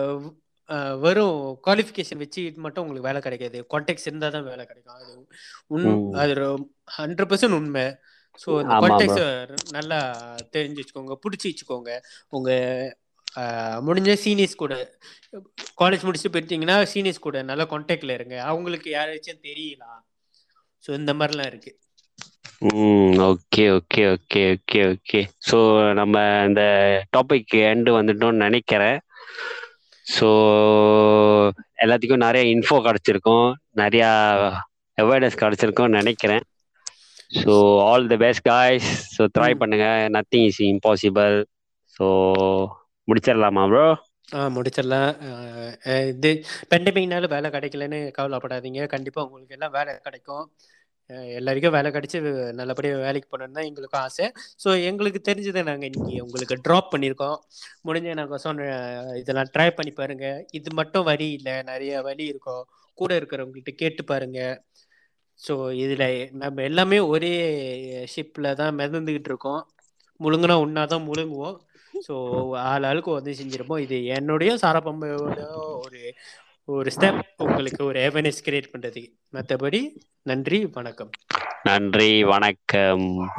வெறும் குவாலிஃபிகேஷன் வச்சு மட்டும் உங்களுக்கு வேலை கிடைக்காது. கான்டாக்ட்ஸ் இருந்தா தான் வேலை கிடைக்கும். அது உண். அது ரொ 100% உண்மை. So bro. கான்டாக்ட்ஸ நல்லா தெரிஞ்சு வச்சுக்கோங்க. புடிச்சு வச்சுக்கோங்க. உங்க அ முடிஞ்ச சீனியர்ஸ் கூட காலேஜ் முடிச்சுட்டு போயிட்டீங்கன்னா, சீனியர்ஸ் கூட நல்லா கான்டாக்ட்ல இருங்க. அவங்களுக்கு யாராச்சும் தெரியலாம். ஸோ இந்த மாரிலாம் இருக்கு. ம். Okay, okay, okay, okay, okay. So நம்ம இந்த டாபிக் எண்ட் வந்துட்டோம்னு நெனைக்கிறேன். ஸோ எல்லாத்துக்கும் நெறைய இன்ஃபோ கிடைச்சிருக்கும். நெறையா அவேர்னஸ் கிடைச்சிருக்கும்னு நெனைக்கிறேன். So all the best guys. So try hmm. பண்ணுங்க. Nothing is impossible. ஸோ முடிச்சிடலாமா ப்ரோ? ஆ முடிச்சிடலாம் இது பெண்டமிக்னால வேலை கிடைக்கலன்னு கவலைப்படாதீங்க கண்டிப்பாக உங்களுக்கு எல்லாம் வேலை கிடைக்கும் எல்லாருக்கும் வேலை கிடைச்சி நல்லபடியாக வேலைக்கு போகணுன்னு தான் எங்களுக்கும் ஆசை. ஸோ எங்களுக்கு தெரிஞ்சதை நாங்கள் இன்றைக்கி உங்களுக்கு ட்ராப் பண்ணியிருக்கோம் முடிஞ்ச நாங்கள் சொன்ன இதெல்லாம் ட்ரை பண்ணி பாருங்கள் இது மட்டும் வழி இல்லை. நிறைய வழி இருக்கும். கூட இருக்கிறவங்கள்ட்ட கேட்டு பாருங்கள் ஸோ இதில் நம்ம எல்லாமே ஒரே ஷிப்பில் தான் மிதந்துக்கிட்டு இருக்கோம். முழுங்கினா ஒன்றா தான் முழுங்குவோம். ஸோ ஆள் ஆளுக்கு உதவி செஞ்சிருப்போம். இது என்னுடைய சாரப்பம்பையோட ஒரு ஒரு ஸ்டெப் உங்களுக்கு ஒரு அவேர்னஸ் கிரியேட் பண்றதுக்கு. மற்றபடி நன்றி வணக்கம். நன்றி வணக்கம்.